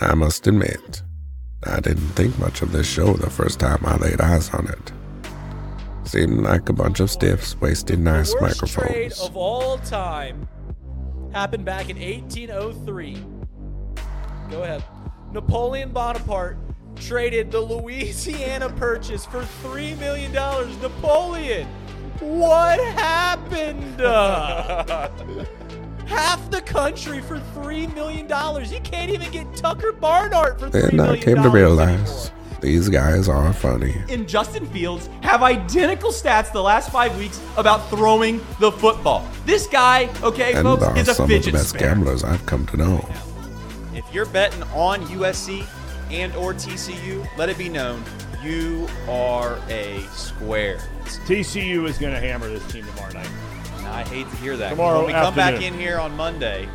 I must admit, I didn't think much of this show the first time I laid eyes on it. Seemed like a bunch of stiffs wasting nice the worst trade microphones. of all time happened back in 1803. Go ahead. Napoleon Bonaparte traded the Louisiana Purchase for $3 million. Napoleon, what happened? Half the country for $3 million. You can't even get Tucker Barnhart for $3 Then I came to realize anymore. these guys are funny. and Justin Fields have identical stats the last five weeks about throwing the football. This guy, okay, And folks, are is a some of the fidget best spinner. gamblers I've come to know. If you're betting on USC and or TCU, let it be known you are a square. TCU is going to hammer this team tomorrow night. And I hate to hear that. 'cause Tomorrow when we come back in here on Monday,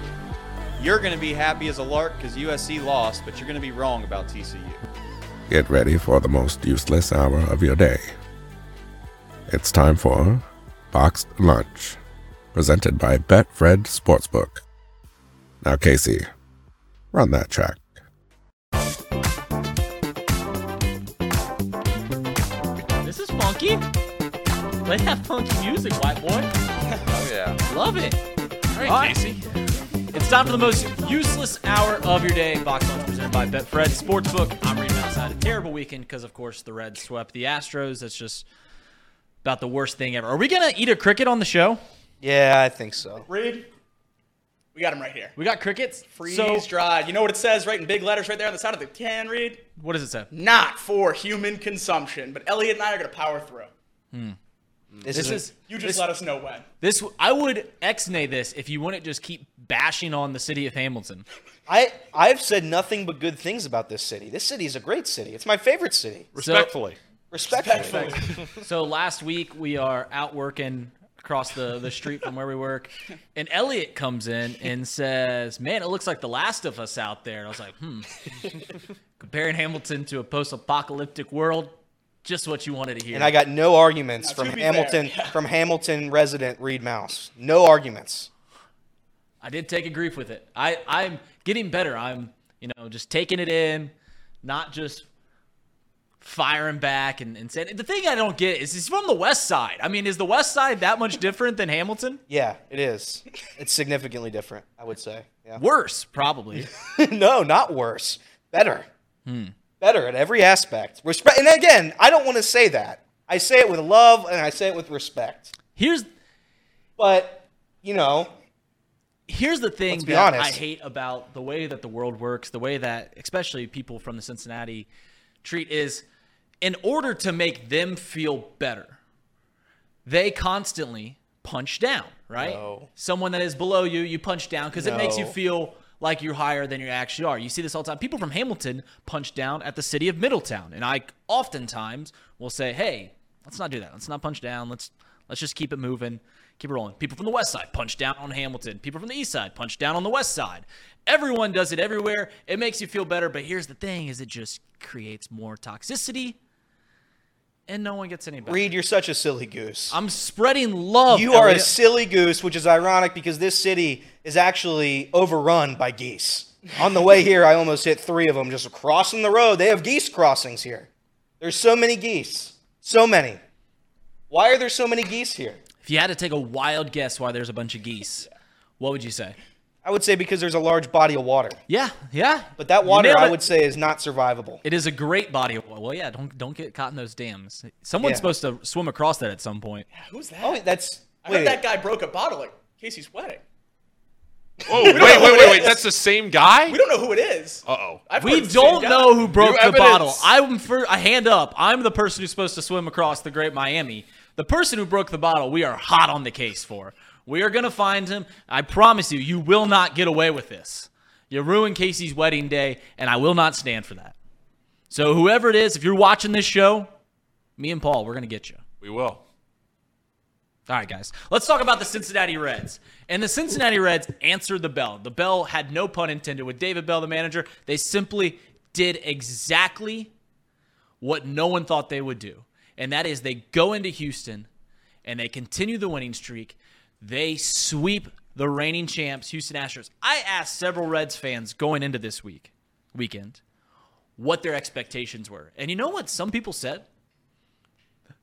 you're going to be happy as a lark because USC lost, but you're going to be wrong about TCU. Get ready for the most useless hour of your day. It's time for Box'd Lunch, presented by Betfred Sportsbook. Now, Casey, run that track. Play that funky music, white boy. Oh, yeah. Love it. All right, All right. Casey. It's time for the most useless hour of your day. Box lunch presented by Betfred Sportsbook. I'm reading outside a terrible weekend because, of course, the Reds swept the Astros. That's just about the worst thing ever. Are we gonna eat a cricket on the show? Yeah, I think so. Reed, we got him right here. We got crickets. Freeze So, dried. You know what it says right in big letters right there on the side of the can, Reed? what does it say? Not for human consumption, but Elliot and I are going to power through. Hmm. This, This is, is You just this, let us know when. this. I would ex-nay this if you wouldn't just keep bashing on the city of Hamilton. I I've said nothing but good things about this city. This city is a great city. It's my favorite city. Respectfully. Respectfully. So last week we are out working across the, the street from where we work, and Elliot comes in and says, "Man, it looks like The Last of Us out there." And I was like, "Hmm." Comparing Hamilton to a post-apocalyptic world, just what you wanted to hear. And I got no arguments Now, from Hamilton fair, yeah. from Hamilton resident Reed Mouse. No arguments. I did take a grief with it. I I'm getting better. I'm you know just taking it in, not just firing back and, and saying the thing I don't get is he's from the west side. I mean, is the west side that much different than Hamilton? Yeah, it is. It's significantly different, I would say. Yeah. Worse, probably. no, not worse. Better. Hmm. Better at every aspect. Respect. And again, I don't want to say that. I say it with love and I say it with respect. Here's But you know, here's the thing that I hate about the way that the world works, the way that especially people from the Cincinnati treat is in order to make them feel better, they constantly punch down, right? No. Someone that is below you, you punch down because it makes you No. feel like you're higher than you actually are. You see this all the time. People from Hamilton punch down at the city of Middletown, and I oftentimes will say, "Hey, let's not do that. Let's not punch down. Let's let's just keep it moving, keep it rolling." People from the west side punch down on Hamilton. People from the east side punch down on the west side. Everyone does it everywhere. It makes you feel better, but here's the thing: is it just creates more toxicity, and no one gets any better. Reed, you're such a silly goose. I'm spreading love. You are a silly goose, which is ironic because this city is actually overrun by geese. On the way here, I almost hit three of them just crossing the road. They have geese crossings here. There's so many geese. So many. Why are there so many geese here? If you had to take a wild guess why there's a bunch of geese, what would you say? I would say because there's a large body of water. Yeah, yeah. But that water, I would say, is not survivable. It is a great body of water. Well, yeah, don't don't get caught in those dams. Someone's Yeah. supposed to swim across that at some point. Who's that? Oh, that's. I Wait, heard that guy broke a bottle at Casey's wedding. Oh, wait, wait, wait, wait. That's the same guy? We don't know who it is. Uh oh. I've We heard the same don't guy. know who broke New the bottle. I'm for a hand up. I'm the person who's supposed to swim across the Great Miami. The person who broke the bottle, we are hot on the case for. We are gonna find him. I promise you, you will not get away with this. You ruined Casey's wedding day, and I will not stand for that. So whoever it is, if you're watching this show, me and Paul, we're gonna get you. We will. All right, guys. Let's talk about the Cincinnati Reds. And the Cincinnati Reds answered the bell. The bell had no pun intended with David Bell, the manager. They simply did exactly what no one thought they would do. And that is they go into Houston and they continue the winning streak. They sweep the reigning champs, Houston Astros. I asked several Reds fans going into this week, weekend what their expectations were. And you know what some people said?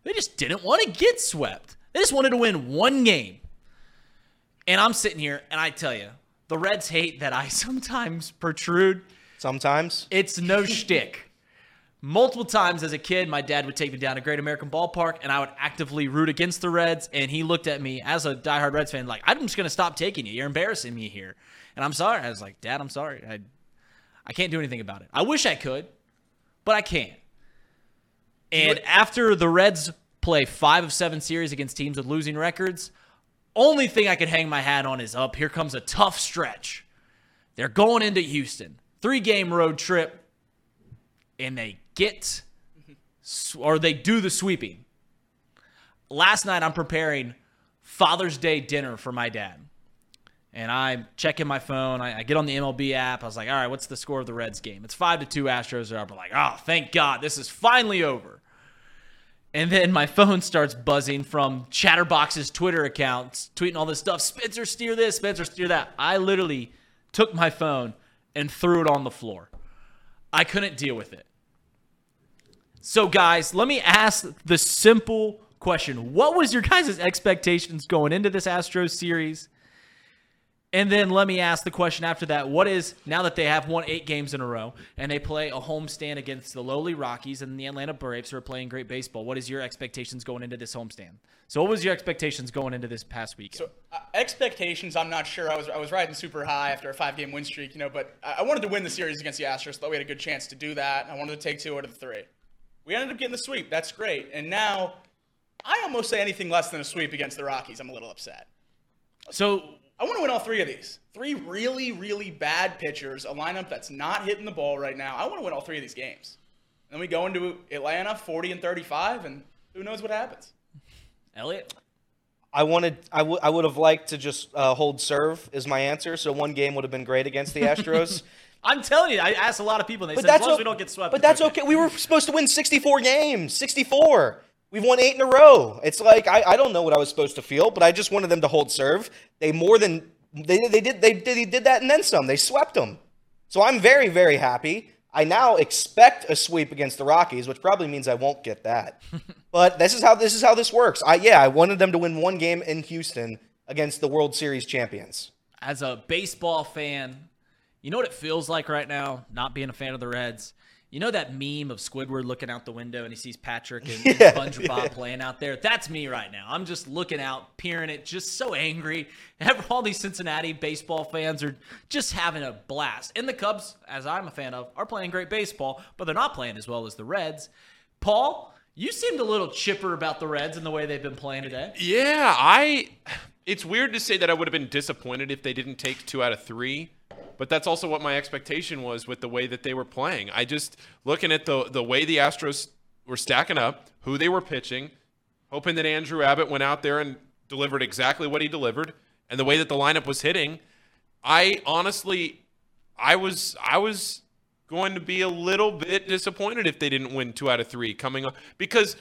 They just didn't want to get swept. They just wanted to win one game. And I'm sitting here and I tell you, the Reds hate that I sometimes protrude. Sometimes. It's no shtick. Multiple times as a kid, my dad would take me down to Great American Ballpark and I would actively root against the Reds. And he looked at me as a diehard Reds fan, like, I'm just going to stop taking you. You're embarrassing me here. And I'm sorry. I was like, Dad, I'm sorry. I, I can't do anything about it. I wish I could, but I can't. And after the Reds play five of seven series against teams with losing records, only thing I could hang my hat on is up. Here comes a tough stretch. They're going into Houston, three game road trip, and they get or they do the sweeping. Last night, I'm preparing Father's Day dinner for my dad. And I'm checking my phone. I, I, get on the MLB app. I was like, all right, what's the score of the Reds game? It's five to two. Astros are up. I'm like, oh, thank God, this is finally over. And then my phone starts buzzing from Chatterbox's Twitter accounts, tweeting all this stuff. Spencer, Steer this. Spencer, Steer that. I literally took my phone and threw it on the floor. I couldn't deal with it. So, guys, let me ask the simple question What was your guys' expectations going into this Astros series? And then let me ask the question after that. What is, now that they have won eight games in a row and they play a homestand against the lowly Rockies and the Atlanta Braves who are playing great baseball, what is your expectations going into this homestand? So what was your expectations going into this past week? So uh, expectations, I'm not sure. I was I was riding super high after a five game win streak, you know, but I, I wanted to win the series against the Astros. Thought we had a good chance to do that. I wanted to take two out of the three. We ended up getting the sweep. That's great. And now I almost say anything less than a sweep against the Rockies. I'm a little upset. So I want to win all three of these. Three really, really bad pitchers, a lineup that's not hitting the ball right now. I want to win all three of these games. Then we go into Atlanta, 40 and 35, and who knows what happens. Elliot? I wanted, I, w- I would have liked to just uh, hold serve is my answer. So one game would have been great against the Astros. I'm telling you, I asked a lot of people, and they but said as long as we don't get swept. But that's okay. okay. We were supposed to win 64 games, 64. We've won eight in a row. It's like I, I don't know what I was supposed to feel, but I just wanted them to hold serve. They more than they, they did they did they did that and then some. They swept them. So I'm very very happy. I now expect a sweep against the Rockies, which probably means I won't get that. but this is how this is how this works. I yeah, I wanted them to win one game in Houston against the World Series champions. As a baseball fan, you know what it feels like right now, not being a fan of the Reds? You know that meme of Squidward looking out the window and he sees Patrick and, and Yeah, SpongeBob playing out there? That's me right now. I'm just looking out, peering it, just so angry. All these Cincinnati baseball fans are just having a blast. And the Cubs, as I'm a fan of, are playing great baseball, but they're not playing as well as the Reds. Paul, you seemed a little chipper about the Reds and the way they've been playing today. Yeah, I. It's weird to say that I would have been disappointed if they didn't take two out of three, but that's also what my expectation was with the way that they were playing. I just looking at the the way the Astros were stacking up, who they were pitching, hoping that Andrew Abbott went out there and delivered exactly what he delivered, and the way that the lineup was hitting. I honestly, I was I was going to be a little bit disappointed if they didn't win two out of three coming up because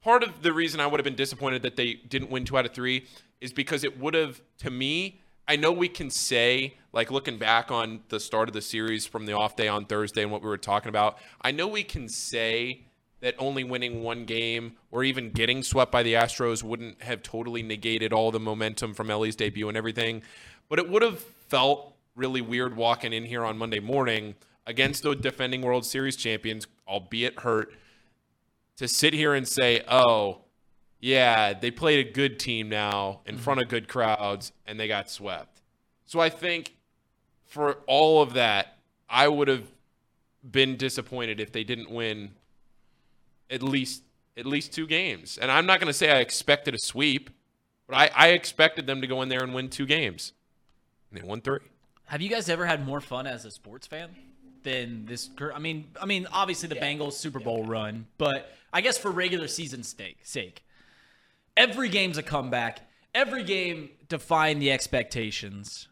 part of the reason I would have been disappointed that they didn't win two out of three is because it would have, to me, I know we can say, like looking back on the start of the series from the off day on Thursday and what we were talking about, I know we can say that only winning one game or even getting swept by the Astros wouldn't have totally negated all the momentum from Elly's debut and everything. But it would have felt really weird walking in here on Monday morning against the defending World Series champions, albeit hurt, to sit here and say, oh, yeah, they played a good team now in mm-hmm. front of good crowds and they got swept. So I think for all of that, I would have been disappointed if they didn't win at least at least two games. And I'm not going to say I expected a sweep, but I, I expected them to go in there and win two games. And they won three. Have you guys ever had more fun as a sports fan than this? cur- I mean, I mean, obviously the Bengals Super Bowl run, but I guess for regular season stake, sake, every game's a comeback. Every game defying the expectations.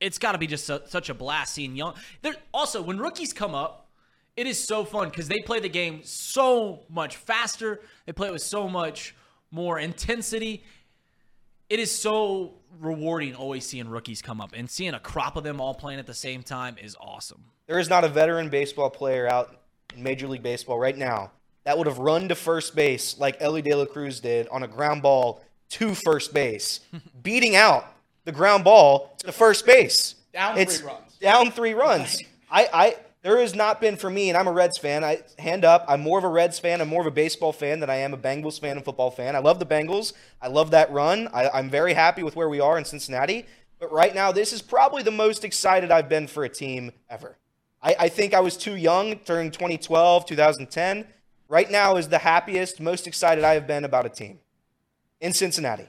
It's got to be just su- such a blast seeing young. There also when rookies come up, it is so fun because they play the game so much faster. They play it with so much more intensity it is so rewarding always seeing rookies come up and seeing a crop of them all playing at the same time is awesome. There is not a veteran baseball player out in Major League Baseball right now that would have run to first base like Elly De La Cruz did on a ground ball to first base, beating out the ground ball to first base. Down it's three runs. Down three runs. I, I there has not been for me, and I'm a Reds fan. I hand up. I'm more of a Reds fan. I'm more of a baseball fan than I am a Bengals fan and football fan. I love the Bengals. I love that run. I, I'm very happy with where we are in Cincinnati. But right now, this is probably the most excited I've been for a team ever. I, I think I was too young during 2012, 2010. Right now is the happiest, most excited I have been about a team in Cincinnati.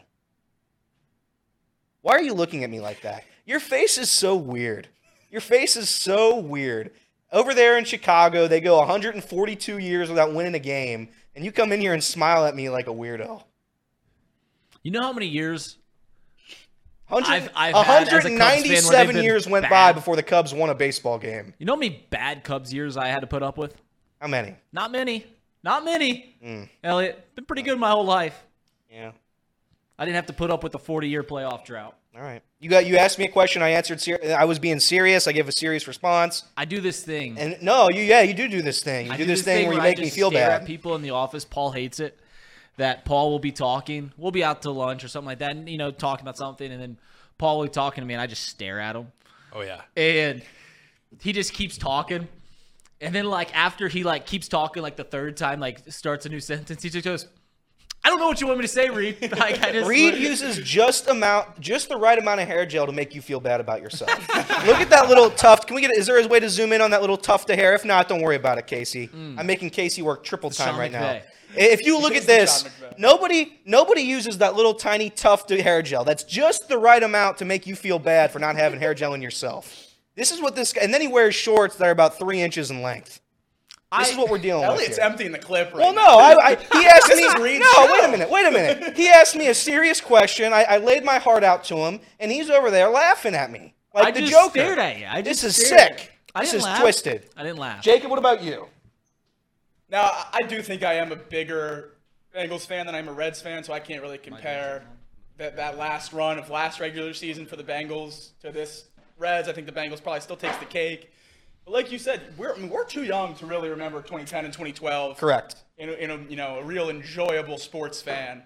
Why are you looking at me like that? Your face is so weird. Your face is so weird. Over there in Chicago, they go 142 years without winning a game, and you come in here and smile at me like a weirdo. You know how many years 100 I've- I've had as a Cubs fan 197 years went bad. by before the Cubs won a baseball game. You know how many bad Cubs years I had to put up with? How many? Not many. Not many. Mm. Elliot, been pretty good my whole life. Yeah. I didn't have to put up with a 40 year playoff drought. All right. You got you asked me a question. I answered. Ser- I was being serious. I gave a serious response. I do this thing. And no, you yeah, you do do this thing. You I do, this thing, where you I make me feel stare bad. At people in the office, Paul hates it. That Paul will be talking. We'll be out to lunch or something like that, and you know, talking about something, and then Paul will be talking to me, and I just stare at him, Oh yeah. and he just keeps talking, and then like after he like keeps talking like the third time, like starts a new sentence, he just goes, "I don't know what you want me to say, Reed." Like I just Reed uses just amount, just the right amount of hair gel to make you feel bad about yourself. Look at that little tuft. Can we get? Is there a way to zoom in on that little tuft of hair? If not, don't worry about it, Casey. Mm. I'm making Casey work triple time Sean right now. If you look at this, nobody nobody uses that little tiny tuft of hair gel. That's just the right amount to make you feel bad for not having hair gel in yourself. This is what this guy, and then he wears shorts that are about three inches in length. This is what we're dealing with. Elliot's emptying the clip right Well, no, I, I, he asked This me. is Reed's no, wait a minute, wait a minute. He asked me a serious question. I, I laid my heart out to him, and he's over there laughing at me like I the just Joker. stared at you. I this just is sick. I This is laugh. twisted. I didn't laugh. Jacob, what about you? Now, I- I do think I am a bigger Bengals fan than I'm a Reds fan, so I can't really compare that, that last run of last regular season for the Bengals to this Reds. I think the Bengals probably still takes the cake. But like you said, we're I mean, we're too young to really remember 2010 and 2012. Correct. In a, in a you know a real enjoyable sports fan.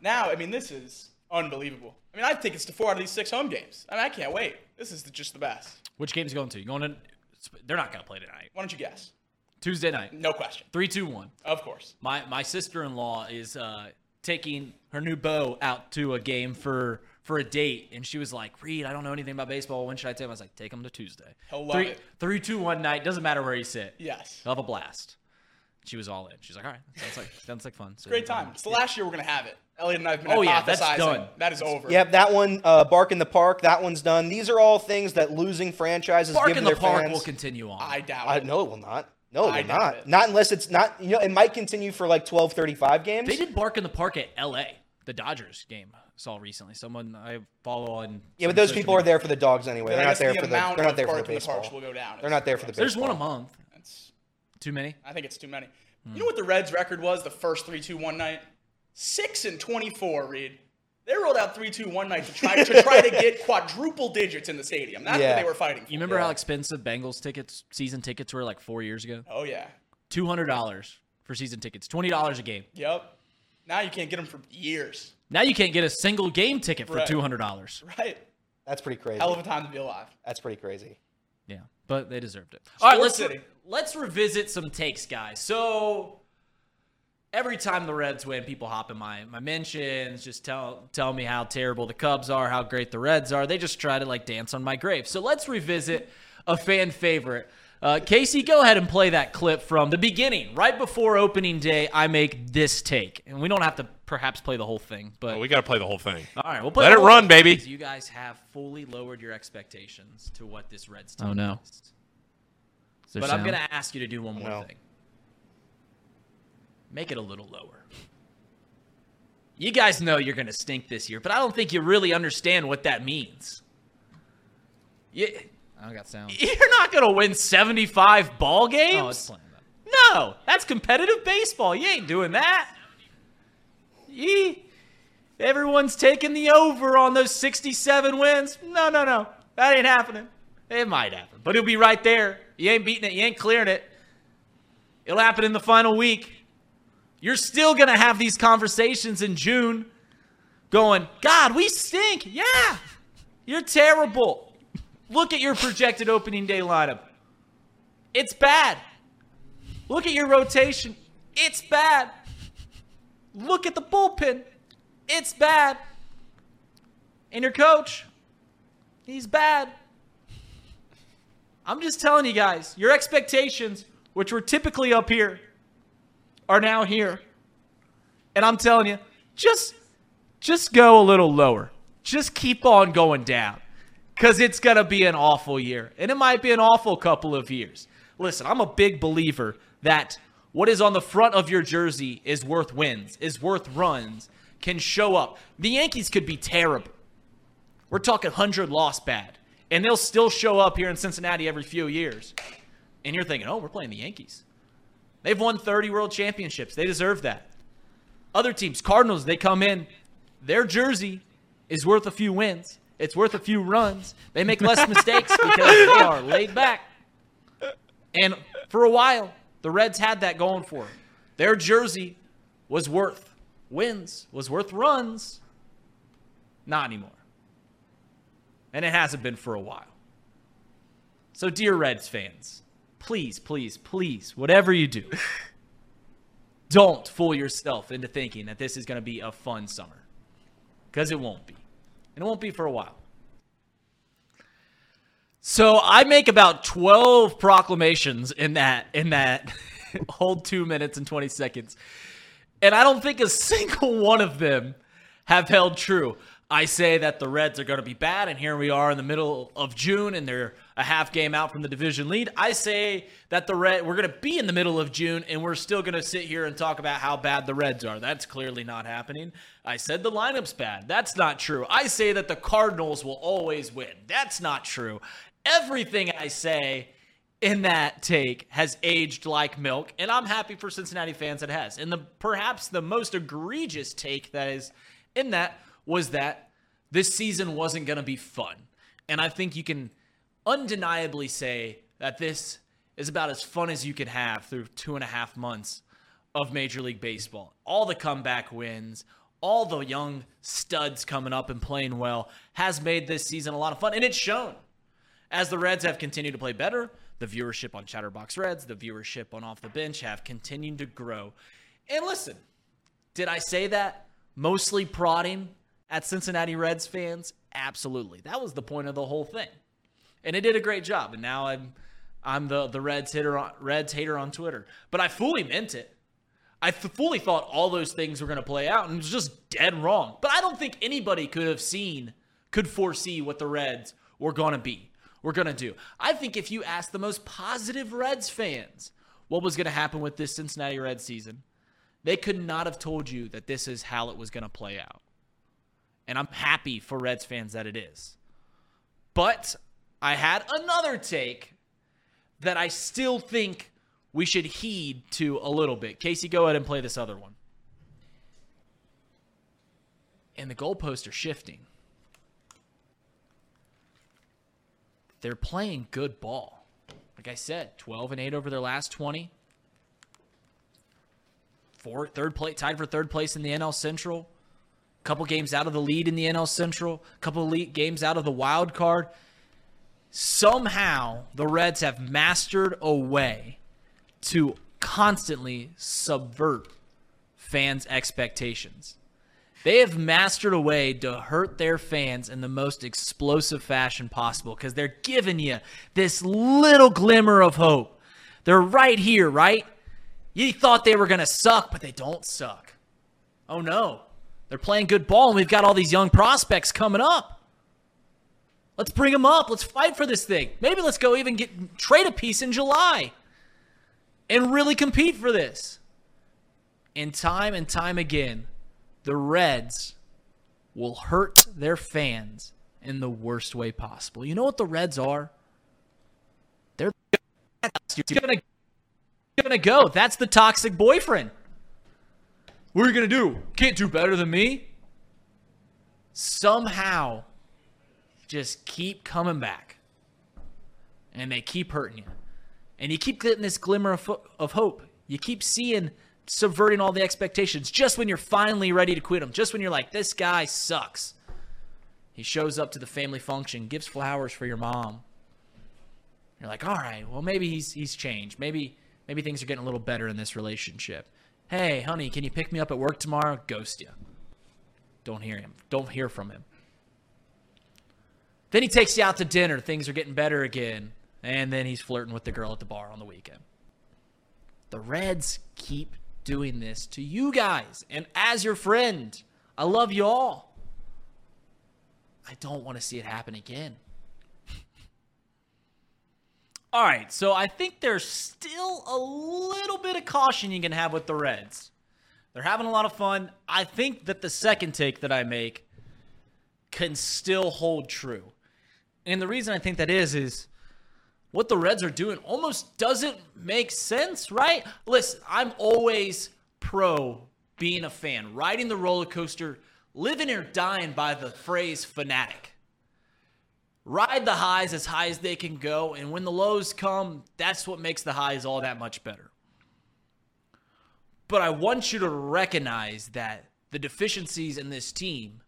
Now, I mean, this is unbelievable. I mean, I have tickets to four out of these six home games. I mean, I can't wait. This is just the best. Which game's he going to? You going to? They're not going to play tonight. Why don't you guess? Tuesday night. No question. Three, two, one. Of course. My my sister in law is uh, taking her new beau out to a game for for a date, and she was like, "Reed, I don't know anything about baseball. When should I take him?" I was like, "Take him to Tuesday." He'll love three, it. Three, two, one night. Doesn't matter where you sit. Yes. He'll have a blast. She was all in. She's like, "All right, sounds like sounds like fun." So, Great time. It's the last year we're gonna have it. Elliot and I have been Oh, yeah, that's done. That is over. Yep, that one, uh, Bark in the Park, that one's done. These are all things that losing franchises Park give in the their park fans. will continue on. I doubt I, it. no, it will not. No, it I will doubt not. it. Not unless it's not. You know, it might continue for like 12, 35 games. they did bark in the park at L.A. The Dodgers game I saw recently. Someone I follow on. yeah, but those social people are there for the dogs anyway. They're not there the for the. They're not there for the Bark in the baseball. Will go down. They're not there for the There's baseball. one a month. That's- Too many. I think it's too many. Hmm. You know what the Reds' record was the first three two one night? Six and twenty four. Reed. They rolled out three two one night to try to try to get quadruple digits in the stadium. That's Yeah. what they were fighting for. You remember how expensive Bengals tickets, season tickets were like four years ago? Oh yeah. Two hundred dollars for season tickets, twenty dollars a game. Yep. Now you can't get them for years. Now you can't get a single game ticket for Right. two hundred dollars. Right. That's pretty crazy. Hell of a time to be alive. That's pretty crazy. Yeah, but they deserved it. All right, Sports let's City. let's revisit some takes, guys. So every time the Reds win, people hop in my my mentions, just tell tell me how terrible the Cubs are, how great the Reds are. They just try to like dance on my grave. So let's revisit a fan favorite. Uh, Casey, go ahead and play that clip from the beginning, right before opening day. I make this take, and we don't have to perhaps play the whole thing, but we got to play the whole thing. all right, we'll play Let it run, baby. because You guys have fully lowered your expectations to what this Reds team Oh, no. is. But I'm going to ask you to do one more No. thing. Make it a little lower. You guys know you're going to stink this year, but I don't think you really understand what that means. You, I don't got sound. you're not going to win 75 ball games. Oh, it's playing that. No, that's competitive baseball. You ain't doing that. You, Everyone's taking the over on those 67 wins. No, no, no. That ain't happening. It might happen, but it'll be right there. You ain't beating it. You ain't clearing it. It'll happen in the final week. You're still going to have these conversations in June going, God, we stink. Yeah, you're terrible. Look at your projected opening day lineup. It's bad. Look at your rotation. It's bad. Look at the bullpen. It's bad. And your coach, he's bad. I'm just telling you guys, your expectations, which were typically up here, are now here. And I'm telling you, just just go a little lower. Just keep on going down. Cuz it's going to be an awful year. And it might be an awful couple of years. Listen, I'm a big believer that what is on the front of your jersey is worth wins, is worth runs, can show up. The Yankees could be terrible. We're talking 100 loss bad. And they'll still show up here in Cincinnati every few years. And you're thinking, oh, we're playing the Yankees. They've won 30 world championships. They deserve that. Other teams, Cardinals, they come in, their jersey is worth a few wins. It's worth a few runs. They make less mistakes because they are laid back. And for a while, the Reds had that going for them. Their jersey was worth wins, was worth runs. Not anymore. And it hasn't been for a while. So, dear Reds fans, please, please, please, whatever you do, don't fool yourself into thinking that this is going to be a fun summer. Because it won't be. And it won't be for a while. So I make about 12 proclamations in that in that whole 2 minutes and 20 seconds. And I don't think a single one of them have held true. I say that the Reds are going to be bad, and here we are in the middle of June, and they're a half game out from the division lead. I say that the Red we're going to be in the middle of June, and we're still going to sit here and talk about how bad the Reds are. That's clearly not happening. I said the lineup's bad. That's not true. I say that the Cardinals will always win. That's not true. Everything I say in that take has aged like milk, and I'm happy for Cincinnati fans it has. And the perhaps the most egregious take that is in that was that this season wasn't going to be fun. And I think you can undeniably say that this is about as fun as you can have through two and a half months of Major League Baseball. All the comeback wins, all the young studs coming up and playing well has made this season a lot of fun. And it's shown. As the Reds have continued to play better, the viewership on Chatterbox Reds, the viewership on Off the Bench have continued to grow. And listen, did I say that mostly prodding at Cincinnati Reds fans? Absolutely. That was the point of the whole thing. And it did a great job. And now I'm I'm the the Reds hitter on, Reds hater on Twitter. But I fully meant it. I fully thought all those things were going to play out and it was just dead wrong. But I don't think anybody could have seen could foresee what the Reds were going to be. We're going to do. I think if you ask the most positive Reds fans what was going to happen with this Cincinnati Reds season, they could not have told you that this is how it was going to play out. And I'm happy for Reds fans that it is. But I had another take that I still think we should heed to a little bit. Casey, go ahead and play this other one. And the goalposts are shifting. They're playing good ball. Like I said, 12 and 8 over their last 20. Four, third place, tied for third place in the NL Central. A Couple games out of the lead in the NL Central. A Couple games out of the wild card somehow the Reds have mastered a way to constantly subvert fans' expectations. They have mastered a way to hurt their fans in the most explosive fashion possible because they're giving you this little glimmer of hope. They're right here, right? You thought they were going to suck, but they don't suck. Oh no. They're playing good ball, and we've got all these young prospects coming up. Let's bring them up. Let's fight for this thing. Maybe let's go even get trade a piece in July and really compete for this. And time and time again, the Reds will hurt their fans in the worst way possible. You know what the Reds are? They're gonna, gonna go. That's the toxic boyfriend. What are you gonna do? Can't do better than me. somehow just keep coming back. And they keep hurting you. And you keep getting this glimmer of, of hope. You keep seeing subverting all the expectations just when you're finally ready to quit him, just when you're like, this guy sucks. He shows up to the family function, gives flowers for your mom. You're like, all right, well maybe he's he's changed. Maybe maybe things are getting a little better in this relationship. Hey, honey, can you pick me up at work tomorrow? Ghost you. Don't hear him. Don't hear from him. Then he takes you out to dinner. Things are getting better again. And then he's flirting with the girl at the bar on the weekend. The Reds keep doing this to you guys. And as your friend, I love you all. I don't want to see it happen again. all right, so I think there's still a little bit of caution you can have with the Reds. They're having a lot of fun. I think that the second take that I make can still hold true. And the reason I think that is, is what the Reds are doing almost doesn't make sense, right? Listen, I'm always pro being a fan, riding the roller coaster, living or dying by the phrase fanatic. Ride the highs as high as they can go, and when the lows come, that's what makes the highs all that much better. But I want you to recognize that the deficiencies in this team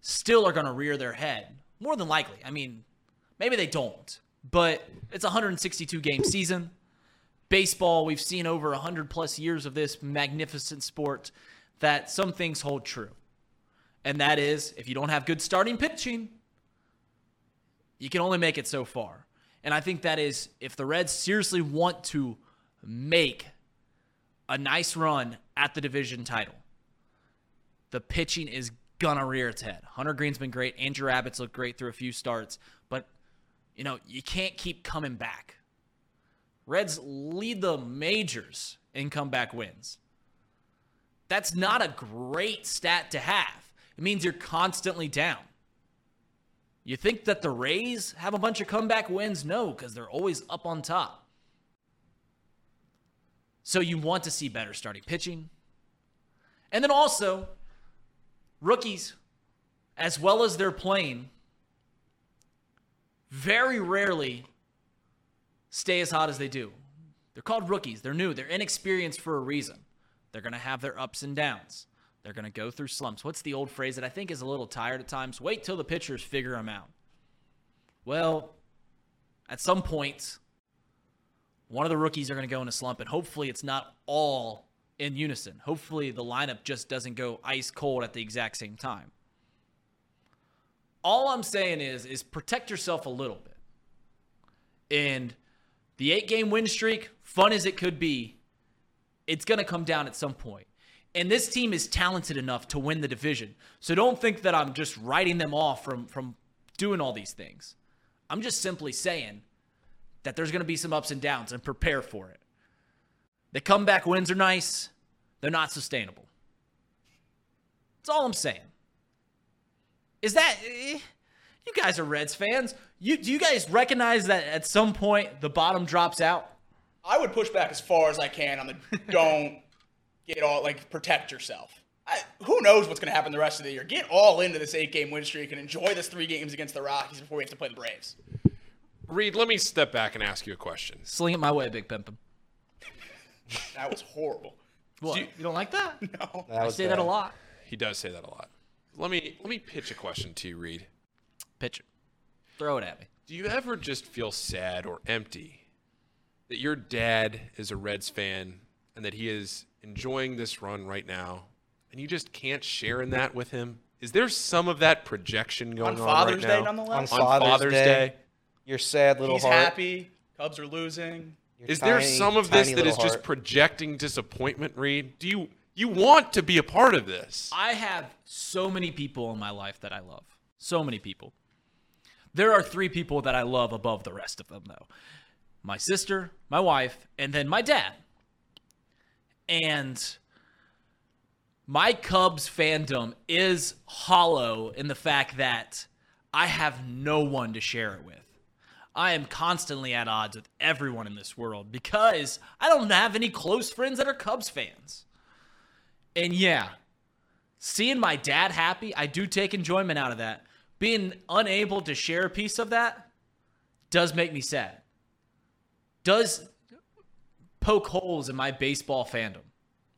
still are going to rear their head. More than likely. I mean, maybe they don't, but it's a 162 game season. Baseball, we've seen over 100 plus years of this magnificent sport that some things hold true. And that is if you don't have good starting pitching, you can only make it so far. And I think that is if the Reds seriously want to make a nice run at the division title, the pitching is gonna rear its head. Hunter Greene's been great. Andrew Abbott's looked great through a few starts, but you know you can't keep coming back. Reds lead the majors in comeback wins. That's not a great stat to have. It means you're constantly down. You think that the Rays have a bunch of comeback wins? No, because they're always up on top. So you want to see better starting pitching. And then also, rookies, as well as they're playing, very rarely stay as hot as they do. They're called rookies. They're new. They're inexperienced for a reason. They're going to have their ups and downs. They're going to go through slumps. What's the old phrase that I think is a little tired at times? Wait till the pitchers figure them out. Well, at some point, one of the rookies are going to go in a slump, and hopefully it's not all in unison. Hopefully the lineup just doesn't go ice cold at the exact same time. All I'm saying is is protect yourself a little bit. And the 8-game win streak, fun as it could be, it's going to come down at some point. And this team is talented enough to win the division. So don't think that I'm just writing them off from from doing all these things. I'm just simply saying that there's going to be some ups and downs and prepare for it. The comeback wins are nice, they're not sustainable. That's all I'm saying. Is that eh, you guys are Reds fans? You do you guys recognize that at some point the bottom drops out? I would push back as far as I can on the don't get all like protect yourself. I, who knows what's going to happen the rest of the year? Get all into this eight-game win streak and enjoy this three games against the Rockies before we have to play the Braves. Reed, let me step back and ask you a question. Sling it my way, Big Pimpin. That was horrible. What? You, you- don't like that? No. That I was say that a lot. He does say that a lot. Let me let me pitch a question to you, Reed. Pitch it. Throw it at me. Do you ever just feel sad or empty that your dad is a Reds fan and that he is enjoying this run right now and you just can't share in that with him? Is there some of that projection going on, On Father's right Day, now? nonetheless. On Father's Father's, Day. Day. Your sad little He's heart. happy. Cubs are losing. Your Is there some of this that is that little is just projecting disappointment, Reed? Do you you want to be a part of this? I have so many people in my life that I love. So many people. There are three people that I love above the rest of them, though my sister, my wife, and then my dad. And my Cubs fandom is hollow in the fact that I have no one to share it with. I am constantly at odds with everyone in this world because I don't have any close friends that are Cubs fans. And yeah, seeing my dad happy, I do take enjoyment out of that. Being unable to share a piece of that does make me sad. Does poke holes in my baseball fandom.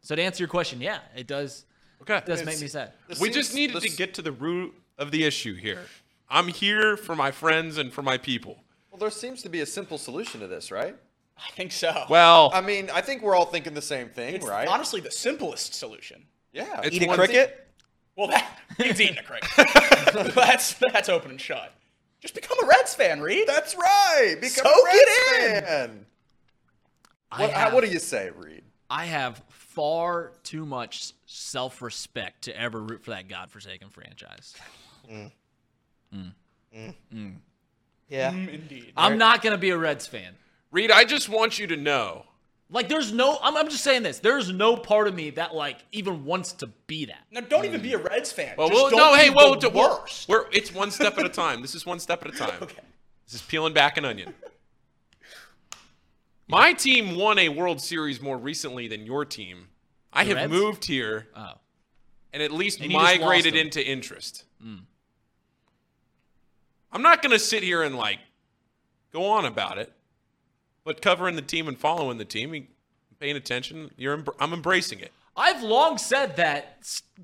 So to answer your question, yeah, it does. Okay. Does make me sad. We just needed to get to the root of the issue here. I'm here for my friends and for my people. Well, there seems to be a simple solution to this, right? I think so. Well, I mean, I think we're all thinking the same thing, it's right? honestly the simplest solution. yeah. It's Eat a one cricket? Well, that he's eating a cricket. that's that's open and shut. Just become a Reds fan, Reed. That's right. Become Soak a Reds it in. fan. What, have- what do you say, Reed? I have far too much self respect to ever root for that godforsaken franchise. Mm. Mm. Mm. Yeah. Mm, indeed. I'm not going to be a Reds fan. Reed, I just want you to know. Like, there's no, I'm, I'm just saying this. There's no part of me that, like, even wants to be that. Now, don't even be a Reds fan. Well, Just we'll, don't no, be hey, whoa, the we're, worst. we're it's one step at a time. This is one step at a time. Okay. This is peeling back an onion. My team won a World Series more recently than your team. I The have Reds? moved here Oh. and at least And you just lost migrated into interest. Mm. I'm not going to sit here and like go on about it, but covering the team and following the team, paying attention, you're I'm embracing it. I've long said that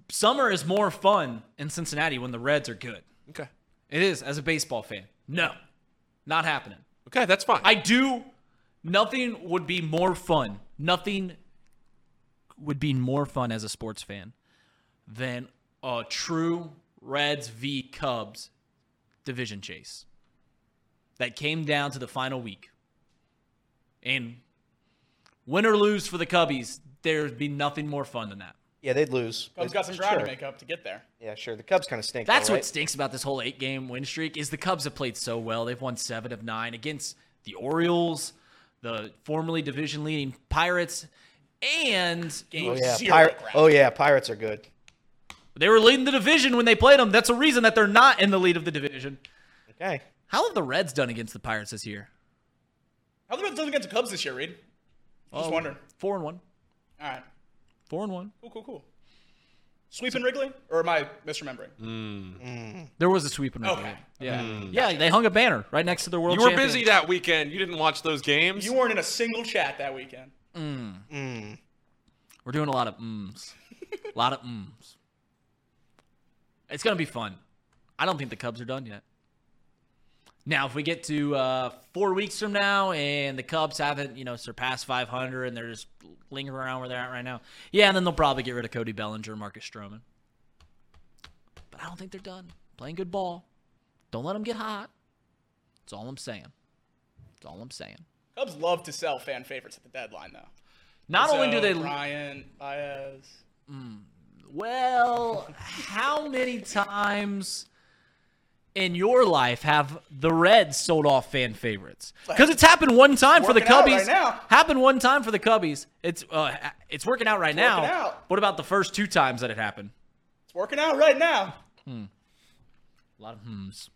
summer is more fun in Cincinnati when the Reds are good. Okay. It is, as a baseball fan. No, not happening. Okay, that's fine. I do. Nothing would be more fun. Nothing would be more fun as a sports fan than a true Reds v Cubs division chase that came down to the final week. And win or lose for the Cubbies, there'd be nothing more fun than that. Yeah, they'd lose. Cubs But got some ground sure. to make up to get there. Yeah, sure. The Cubs kind of stink. That's though, what stinks about this whole eight game win streak is the Cubs have played so well. They've won seven of nine against the Orioles, the formerly division leading Pirates, and Game Oh yeah, zero Pir- oh yeah, Pirates are good. They were leading the division when they played them. That's a reason that they're not in the lead of the division. Okay. How have the Reds done against the Pirates this year? How have the Reds done against the Cubs this year, Reed? Just Oh, wondering. Four and one. All right. Four and one. Cool, cool, cool. Sweeping Wrigley? Or am I misremembering? Hmm. Mm. There was a sweep in Okay. Wrigley. Yeah. Hmm. Yeah, they hung a banner right next to the World you were Champions. busy that weekend. You didn't watch those games. You weren't in a single chat that weekend. Mm. Mm. We're doing a lot of mms. a lot of mms. It's going to be fun. I don't think the Cubs are done yet. Now, if we get to uh, four weeks from now and the Cubs haven't, you know, surpassed 500 and they're just lingering around where they're at right now, yeah, and then they'll probably get rid of Cody Bellinger, Marcus Stroman. But I don't think they're done playing good ball. Don't let them get hot. That's all I'm saying. That's all I'm saying. Cubs love to sell fan favorites at the deadline, though. Not only do they Ryan, Baez. Well, how many times in your life have the Reds sold off fan favorites? Because it's happened one time for the Cubbies. right now. Happened one time for the Cubbies. It's uh, it's working out right now. working out. What about the first two times that it happened? It's working out right now. A lot of hms.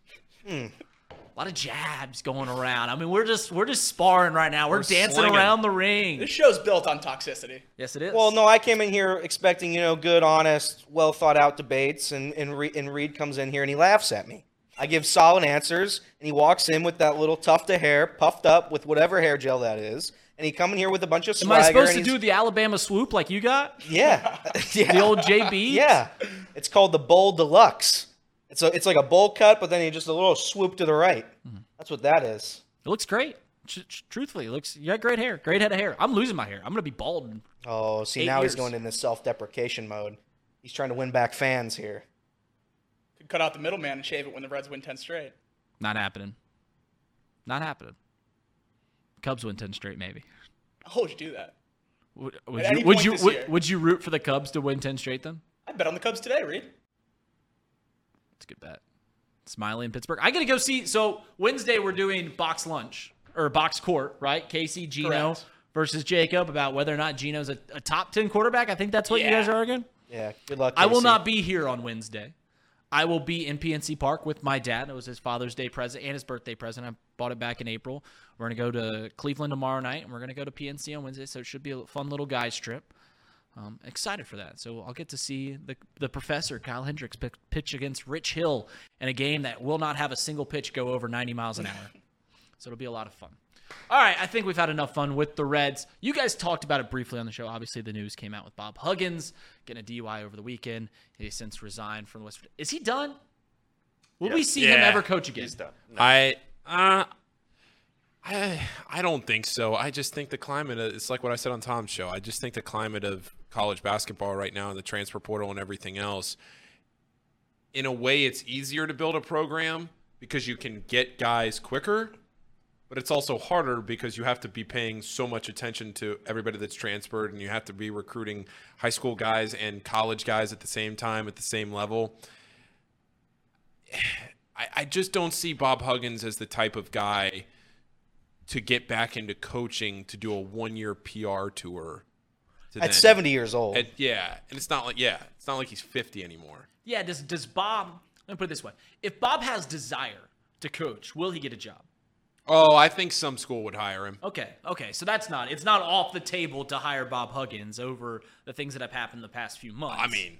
A lot of jabs going around. I mean, we're just we're just sparring right now. We're, We're dancing slinging. around the ring. This show's built on toxicity. Yes, it is. Well, no, I came in here expecting, you know, good, honest, well thought out debates, and and, Re- and Reed comes in here and he laughs at me. I give solid answers, and he walks in with that little tuft of hair, puffed up with whatever hair gel that is, and he come in here with a bunch of Am. I supposed to do the Alabama swoop like you got? Yeah, yeah. The old JB? Yeah, it's called the Bowl Deluxe. It's a, it's like a bowl cut, but then you just a little swoop to the right. Mm-hmm. That's what that is. It looks great. Tr- tr- truthfully, it looks you got great hair, great head of hair. I'm losing my hair. I'm gonna be bald. in- Oh, see, Eight now years. he's going in into self-deprecation mode. He's trying to win back fans here. Could cut out the middleman and shave it when the Reds win 10 straight. Not happening. Not happening. Cubs win ten straight, maybe. How would you do that? Would, would you would you would, would you root for the Cubs to win ten straight? Then I bet on the Cubs today, Reed. It's a good bet. Smyly in Pittsburgh. I gotta go see. So Wednesday we're doing box lunch or box court, right? Casey Geno Correct. versus Jacob about whether or not Geno's a, a top ten quarterback. I think that's what you guys are arguing. Yeah, good luck. I will not be here on Wednesday. I will be in PNC Park with my dad. It was his Father's Day present and his birthday present. I bought it back in April. We're gonna go to Cleveland tomorrow night, and we're gonna go to PNC on Wednesday. So it should be a fun little guys trip. Um, excited for that. So I'll get to see the the professor Kyle Hendricks pick, pitch against Rich Hill in a game that will not have a single pitch go over 90 miles an hour. so it'll be a lot of fun. All right, I think we've had enough fun with the Reds. You guys talked about it briefly on the show. Obviously, the news came out with Bob Huggins getting a DUI over the weekend. He since resigned from the West. Is he done? Will we see him ever coach again? He's done. I uh I I don't think so. I just think the climate of, it's like what I said on Tom's show. I just think the climate of college basketball right now and the transfer portal and everything else in a way it's easier to build a program because you can get guys quicker, but it's also harder because you have to be paying so much attention to everybody that's transferred and you have to be recruiting high school guys and college guys at the same time at the same level. I, I just don't see Bob Huggins as the type of guy to get back into coaching to do a one year PR tour. To At then- 70 years old. at- yeah, and it's not like yeah, it's not like he's fifty anymore. Yeah, does does Bob? Let me put it this way: If Bob has desire to coach, will he get a job? Oh, I think some school would hire him. Okay, okay, so that's not it's not off the table to hire Bob Huggins over the things that have happened the past few months. I mean,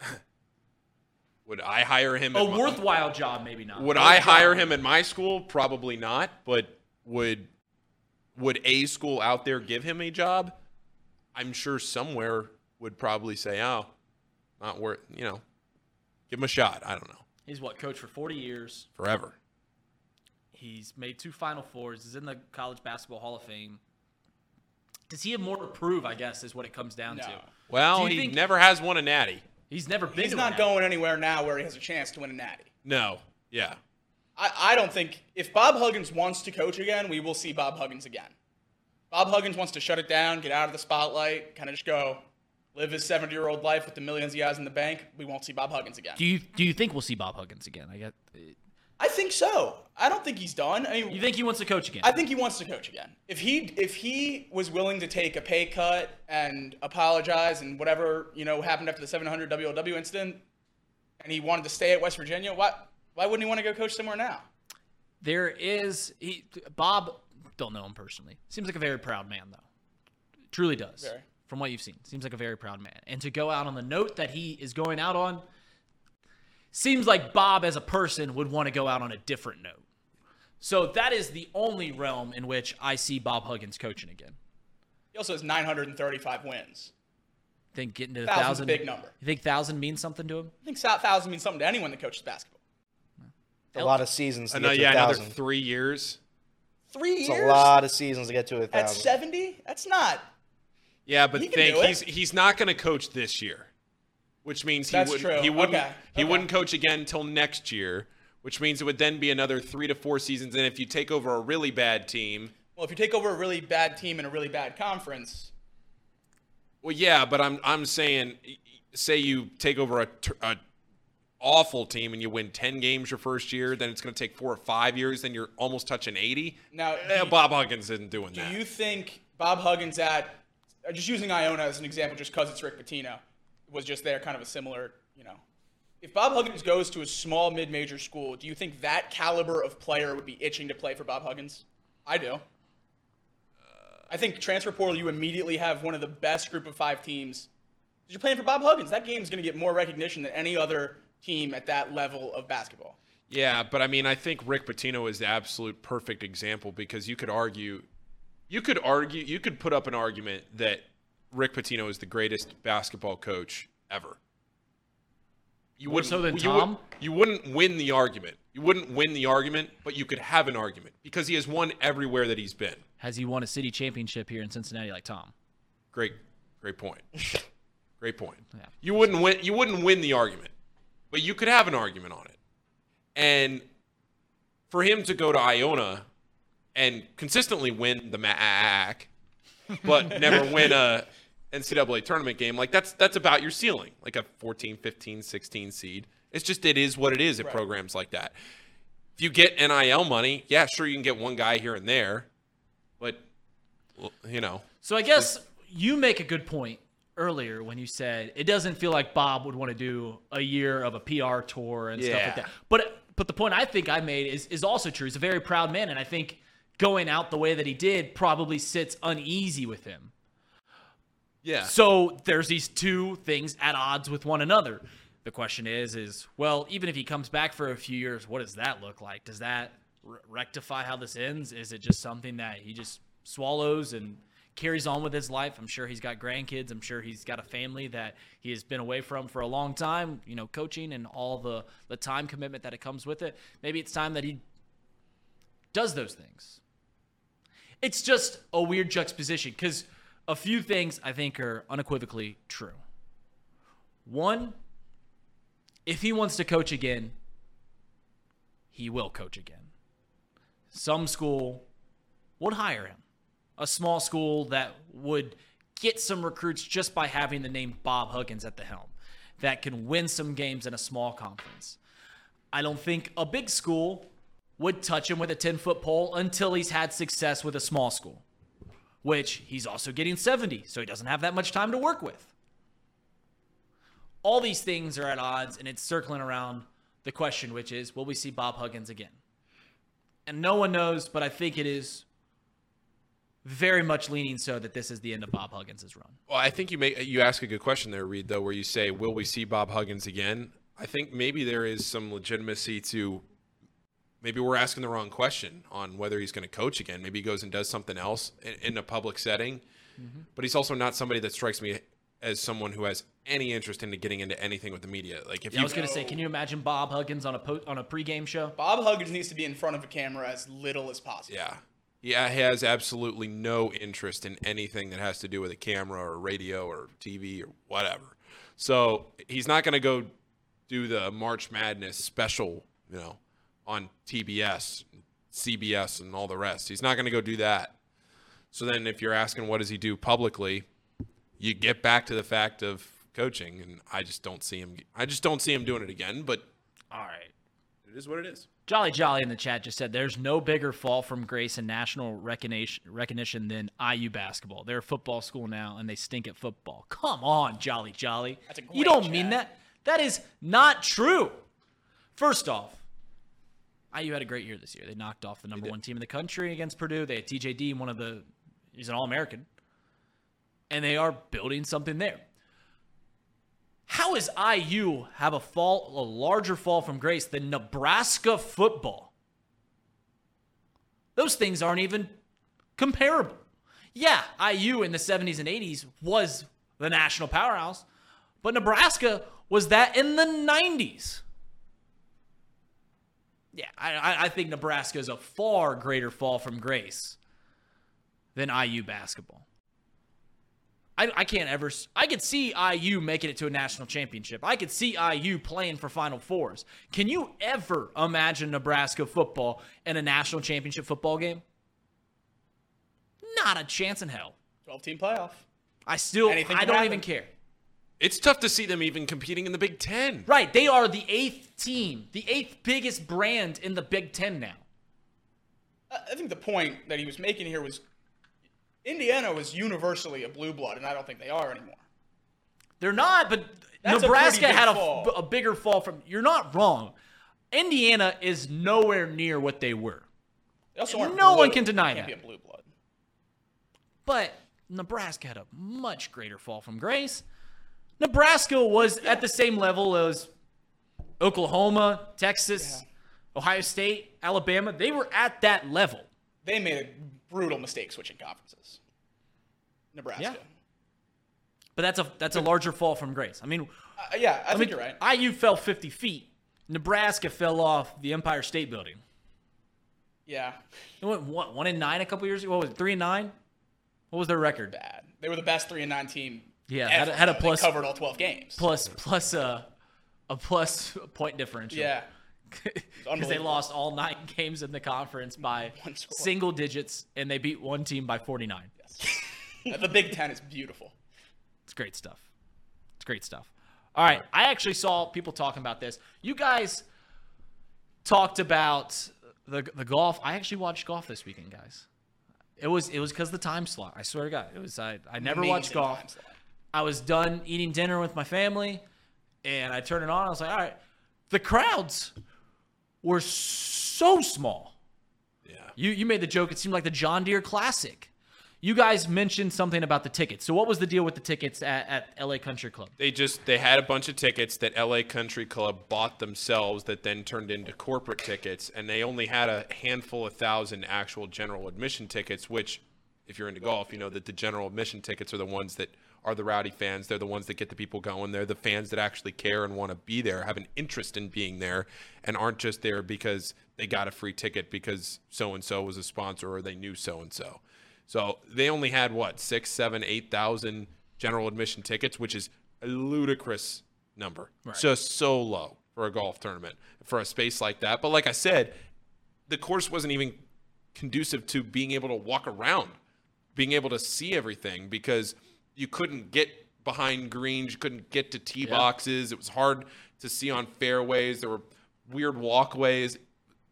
would I hire him? a at my- worthwhile job, maybe not. Would A I job. hire him at my school? Probably not. But would would a school out there give him a job? I'm sure somewhere would probably say, "Oh, not worth." You know, give him a shot. I don't know. He's what coach for 40 years. Forever. He's made two Final Fours. He's in the College Basketball Hall of Fame. Does he have more to prove? I guess is what it comes down to. Well, Do he think- never has won a natty. He's never been. He's to a not natty. going anywhere now where he has a chance to win a natty. No. Yeah. I, I don't think if Bob Huggins wants to coach again, we will see Bob Huggins again. Bob Huggins wants to shut it down, get out of the spotlight, kind of just go live his 70 year old life with the millions he has in the bank. We won't see Bob Huggins again. Do you do you think we'll see Bob Huggins again? I get. Uh, I think so. I don't think he's done. I mean, You think he wants to coach again? I think he wants to coach again. If he if he was willing to take a pay cut and apologize and whatever you know happened after the 700 WLW incident, and he wanted to stay at West Virginia, why why wouldn't he want to go coach somewhere now? There is he Bob. Don't know him personally. Seems like a very proud man, though. Truly does. Very. From what you've seen, seems like a very proud man. And to go out on the note that he is going out on, seems like Bob as a person would want to go out on a different note. So that is the only realm in which I see Bob Huggins coaching again. He also has 935 wins. think getting to the a thousand. big number. You think thousand means something to him? I think thousand means something to anyone that coaches basketball. a lot of seasons to I know. get to Yeah, another three years. Three It's years a lot of seasons to get to a thousand. at 70. That's not. Yeah, but He can think he's he's not going to coach this year, which means he That's wouldn't true. he wouldn't Okay. he Okay. wouldn't coach again until next year, which means it would then be another three to four seasons. And if you take over a really bad team, Well, if you take over a really bad team in a really bad conference, well, yeah, but I'm I'm saying, say you take over a, t- a awful team and you win ten games your first year, then it's going to take four or five years, then you're almost touching eighty. now Eh, do, Bob Huggins isn't doing do that. Do you think Bob Huggins at uh, just using Iona as an example, just because it's Rick Pitino, was just there, kind of a similar, you know. If Bob Huggins goes to a small mid-major school, do you think that caliber of player would be itching to play for Bob Huggins? I do. I think transfer portal, you immediately have one of the best group of five teams. You're playing for Bob Huggins. That game's going to get more recognition than any other team at that level of basketball. Yeah, but I mean, I think Rick Pitino is the absolute perfect example because you could argue, you could argue, you could put up an argument that Rick Pitino is the greatest basketball coach ever. You More so than you would- Tom? you wouldn't win the argument. You wouldn't win the argument, but you could have an argument because he has won everywhere that he's been. Has he won a city championship here in Cincinnati like Tom? Great, great point. Great point. Yeah. You wouldn't win. You wouldn't win the argument, but you could have an argument on it. And for him to go to Iona and consistently win the MAAC, but never win a NCAA tournament game, like that's that's about your ceiling, like a 14, 15, 16 seed. It's just it is what it is at programs like that. If you get NIL money, yeah, sure you can get one guy here and there, but you know, So I guess you make a good point earlier when you said it doesn't feel like Bob would want to do a year of a PR tour and stuff like that. But but the point I think I made is is also true. He's a very proud man, and I think going out the way that he did probably sits uneasy with him. Yeah. So there's these two things at odds with one another. The question is, is well, even if he comes back for a few years, what does that look like? Does that r- rectify how this ends? Is it just something that he just swallows and carries on with his life? I'm sure he's got grandkids. I'm sure he's got a family that he has been away from for a long time. You know, coaching and all the the time commitment that it comes with it. Maybe it's time that he does those things. It's just a weird juxtaposition because a few things I think are unequivocally true. One, if he wants to coach again, he will coach again. Some school would hire him. A small school that would get some recruits just by having the name Bob Huggins at the helm, that can win some games in a small conference. I don't think a big school would touch him with a 10 foot pole until he's had success with a small school, which he's also getting 70, so he doesn't have that much time to work with. All these things are at odds, and it's circling around the question, which is will we see Bob Huggins again? And no one knows, but I think it is very much leaning so that this is the end of Bob Huggins' run. Well, I think you make you ask a good question there, Reed. Though, where you say, "Will we see Bob Huggins again?" I think maybe there is some legitimacy to. Maybe we're asking the wrong question on whether he's going to coach again. Maybe he goes and does something else in, in a public setting. Mm-hmm. But he's also not somebody that strikes me as someone who has any interest into getting into anything with the media. Like if Yeah, I was going to say, can you imagine Bob Huggins on a po- on a pregame show? Bob Huggins needs to be in front of a camera as little as possible. Yeah. Yeah, he has absolutely no interest in anything that has to do with a camera or radio or TV or whatever. So he's not going to go do the March Madness special, you know, on TBS, CBS, and all the rest. He's not going to go do that. So then, if you're asking what does he do publicly, you get back to the fact of coaching, and I just don't see him. I just don't see him doing it again. But All right. It is what it is. Jolly Jolly in the chat just said there's no bigger fall from grace and national recognition recognition than IU basketball. They're a football school now and they stink at football. Come on, Jolly Jolly. That's a you don't mean that. That is not true. First off, IU had a great year this year. They knocked off the number one team in the country against Purdue. They had TJD, one of the he's an All American, and they are building something there. How is IU have a fall, a larger fall from grace than Nebraska football? Those things aren't even comparable. Yeah, IU in the 70s and 80s was the national powerhouse, but Nebraska was that in the 90s. Yeah, I, I- I think Nebraska is a far greater fall from grace than IU basketball. I, I can't ever. I could see IU making it to a national championship. I could see IU playing for Final Fours. Can you ever imagine Nebraska football in a national championship football game? Not a chance in hell. 12 team playoff. I still. Anything I don't happen. even care. It's tough to see them even competing in the Big Ten. Right? They are the eighth team, the eighth biggest brand in the Big Ten now. I I think the point that he was making here was Indiana was universally a blue blood, and I don't think they are anymore. They're not, but That's Nebraska big had a, a bigger fall from. You're not wrong. Indiana is nowhere near what they were. They No blue. one can deny Can't that. be a blue blood. But Nebraska had a much greater fall from grace. Nebraska was at the same level as Oklahoma, Texas, Ohio State, Alabama. They were at that level. They made a brutal mistake switching conferences. Nebraska. Yeah. But that's a that's a larger fall from grace. I mean, Uh, yeah, I, I think mean, you're right. IU fell 50 feet. Nebraska fell off the Empire State Building. Yeah, They went one, one in nine a couple years ago. What was it? Three and nine? What was their record? bad. They were the best three and nine team. Yeah, ever, had a- had a plus- They covered all 12 games. Plus plus a a plus point differential. Yeah. Because they lost all nine games in the conference by single digits, and they beat one team by 49. Uh, the Big Ten is beautiful. It's great stuff. It's great stuff. All right, I actually saw people talking about this. You guys talked about the the golf. I actually watched golf this weekend, guys. It was it was because the time slot. I swear to God, it was. I I never watched golf. I was done eating dinner with my family, and I turned it on. I was like, all right, the crowds were so small. Yeah. You you made the joke. It seemed like the John Deere Classic. You guys mentioned something about the tickets. So what was the deal with the tickets at, at LA Country Club? They just they had a bunch of tickets that LA Country Club bought themselves that then turned into corporate tickets and they only had a handful of thousand actual general admission tickets which if you're into golf, you know that the general admission tickets are the ones that are the rowdy fans. They're the ones that get the people going. They're the fans that actually care and want to be there, have an interest in being there, and aren't just there because they got a free ticket because so and so was a sponsor or they knew so and so. So they only had what six, seven, eight thousand general admission tickets, which is a ludicrous number. Just so low for a golf tournament for a space like that. But like I said, the course wasn't even conducive to being able to walk around, being able to see everything because you couldn't get behind greens, you couldn't get to tee boxes. It was hard to see on fairways. There were weird walkways.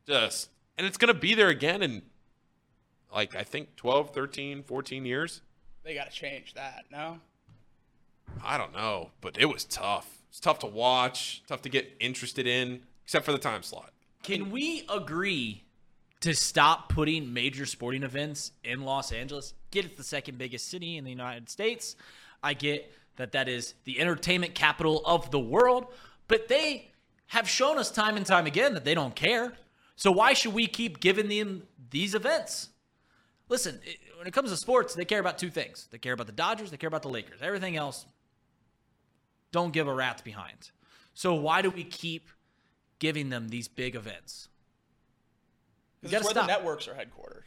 Just and it's going to be there again in like I think 12, 13, 14 years. They got to change that, no? I don't know, but it was tough. It's tough to watch, tough to get interested in, except for the time slot. Can we agree to stop putting major sporting events in Los Angeles? Get it's the second biggest city in the United States. I get that that is the entertainment capital of the world, but they have shown us time and time again that they don't care. So why should we keep giving them these events? Listen, when it comes to sports, they care about two things. They care about the Dodgers, they care about the Lakers. Everything else don't give a rat's behind. So why do we keep giving them these big events? Because it's where the networks are headquartered.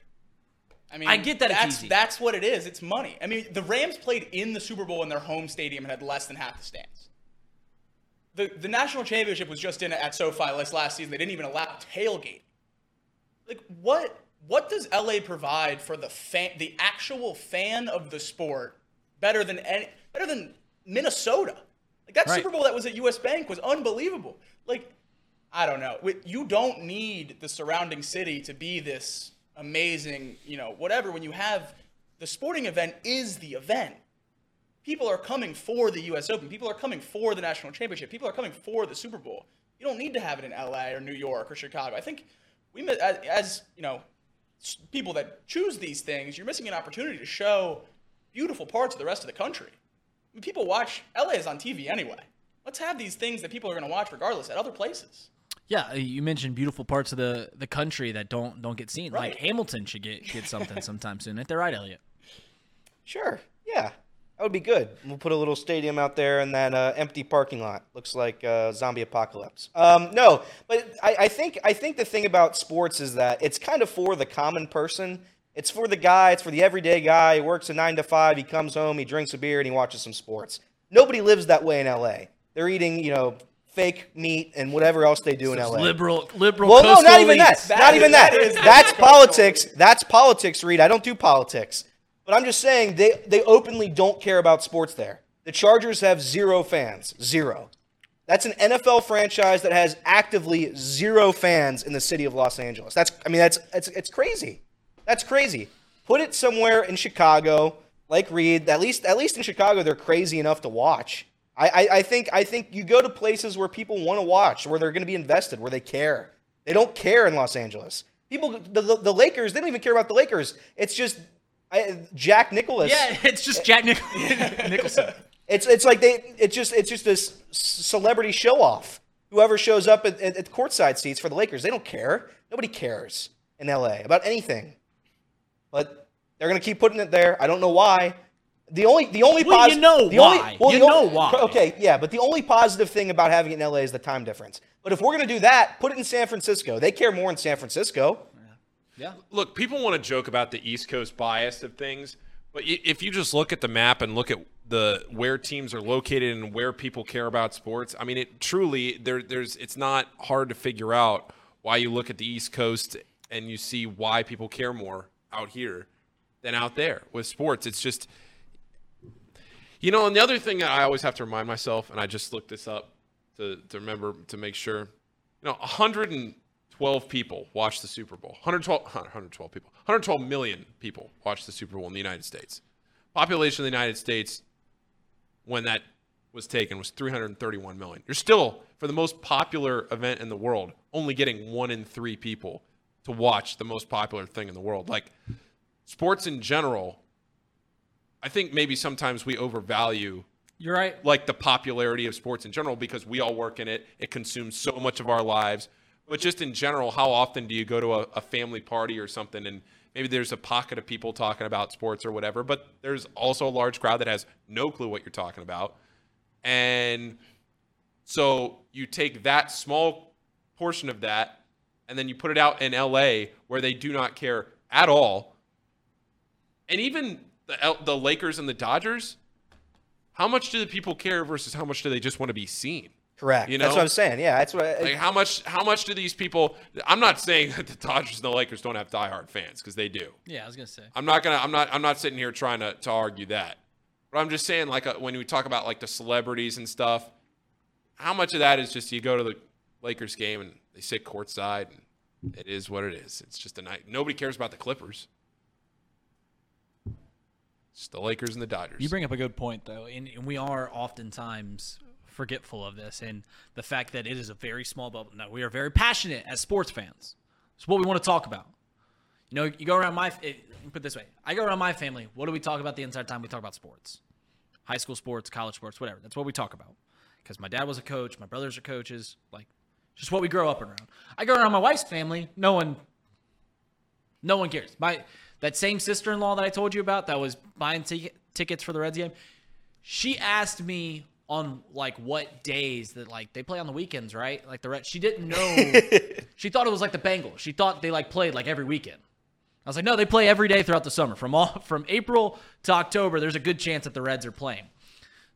I mean, I get that it's That's that's what it is. It's money. I mean, the Rams played in the Super Bowl in their home stadium and had less than half the stands. The the national championship was just in at SoFi last last season. They didn't even allow tailgate. Like what what does LA provide for the fan the actual fan of the sport better than any better than Minnesota? Like that Right. Super Bowl that was at US Bank was unbelievable. Like I don't know. You don't need the surrounding city to be this amazing, you know, whatever. When you have the sporting event is the event. People are coming for the U.S. Open. People are coming for the national championship. People are coming for the Super Bowl. You don't need to have it in L.A. or New York or Chicago. I think we, as, as you know, people that choose these things, you're missing an opportunity to show beautiful parts of the rest of the country. People watch LA is on TV anyway. Let's have these things that people are going to watch regardless at other places. Yeah, uh, you mentioned beautiful parts of the, the country that don't don't get seen. Right. Like Hamilton should get get something sometime soon. Ain't that right, Elliot? Sure. Yeah. That would be good. We'll put a little stadium out there in that uh, empty parking lot. Looks like uh, zombie apocalypse. Um, no, but I, I think I think the thing about sports is that it's kind of for the common person. It's for the guy. It's for the everyday guy. He works a nine to five. He comes home. He drinks a beer and he watches some sports. Nobody lives that way in L.A. They're eating, you know, fake meat and whatever else they do in Those L.A. Liberal liberal. Well, no, not even that. That not is- even that. that is- That's politics. That's politics, Reed. I don't do politics. But I'm just saying they, they openly don't care about sports there. The Chargers have zero fans. Zero. That's an NFL franchise that has actively zero fans in the city of Los Angeles. That's I mean that's it's it's crazy. That's crazy. Put it somewhere in Chicago, like Reed. At least at least in Chicago, they're crazy enough to watch. I, I, I think I think you go to places where people want to watch, where they're going to be invested, where they care. They don't care in Los Angeles. People, the, the, the Lakers, they don't even care about the Lakers. It's just I, Jack Nicholas. Yeah, it's just Jack Nich- Nicholson. It's it's like they it's just it's just this celebrity show off. Whoever shows up at, at, at courtside seats for the Lakers, they don't care. Nobody cares in LA about anything. But they're gonna keep putting it there. I don't know why. The only the only Well, posi- you know the only- why. well, You the know only- why. Okay, yeah, but the only positive thing about having it in LA is the time difference. But if we're gonna do that, put it in San Francisco. They care more in San Francisco. Yeah. Look, people want to joke about the East Coast bias of things, but if you just look at the map and look at the where teams are located and where people care about sports, I mean, it truly there there's it's not hard to figure out why you look at the East Coast and you see why people care more out here than out there with sports. It's just you know, and the other thing that I always have to remind myself, and I just looked this up to, to remember to make sure, you know, 112 people watched the Super Bowl. 112, 112 people. 112 million people watched the Super Bowl in the United States. Population of the United States when that was taken was 331 million. You're still, for the most popular event in the world, only getting one in three people to watch the most popular thing in the world. Like sports in general I think maybe sometimes we overvalue You're right. like the popularity of sports in general because we all work in it. It consumes so much of our lives. But just in general, how often do you go to a, a family party or something and maybe there's a pocket of people talking about sports or whatever, but there's also a large crowd that has no clue what you're talking about. And so you take that small portion of that and then you put it out in LA where they do not care at all. And even the, L- the Lakers and the Dodgers, how much do the people care versus how much do they just want to be seen? Correct. You know? That's what I'm saying. Yeah, that's what. I, Like how much how much do these people I'm not saying that the Dodgers and the Lakers don't have diehard fans because they do. Yeah, I was gonna say. I'm not gonna I'm not I'm not sitting here trying to, to argue that. But I'm just saying like uh when we talk about like the celebrities and stuff, how much of that is just you go to the Lakers game and they sit courtside and it is what it is. It's just a night. Nobody cares about the Clippers. It's the Lakers and the Dodgers. You bring up a good point, though, and, and we are oftentimes forgetful of this and the fact that it is a very small bubble. No, we are very passionate as sports fans. It's what we want to talk about. You know, you go around my eh, it, put this way. I go around my family. What do we talk about the entire time? We talk about sports, high school sports, college sports, whatever. That's what we talk about. Because my dad was a coach, my brothers are coaches, like just what we grow up around. I go around my wife's family. No one, no one cares. My that same sister-in-law that I told you about that was buying t- tickets for the Reds game. She asked me on like what days that like they play on the weekends, right? Like the Reds. She didn't know. she thought it was like the Bengals. She thought they like played like every weekend. I was like, no, they play every day throughout the summer. From all from April to October, there's a good chance that the Reds are playing.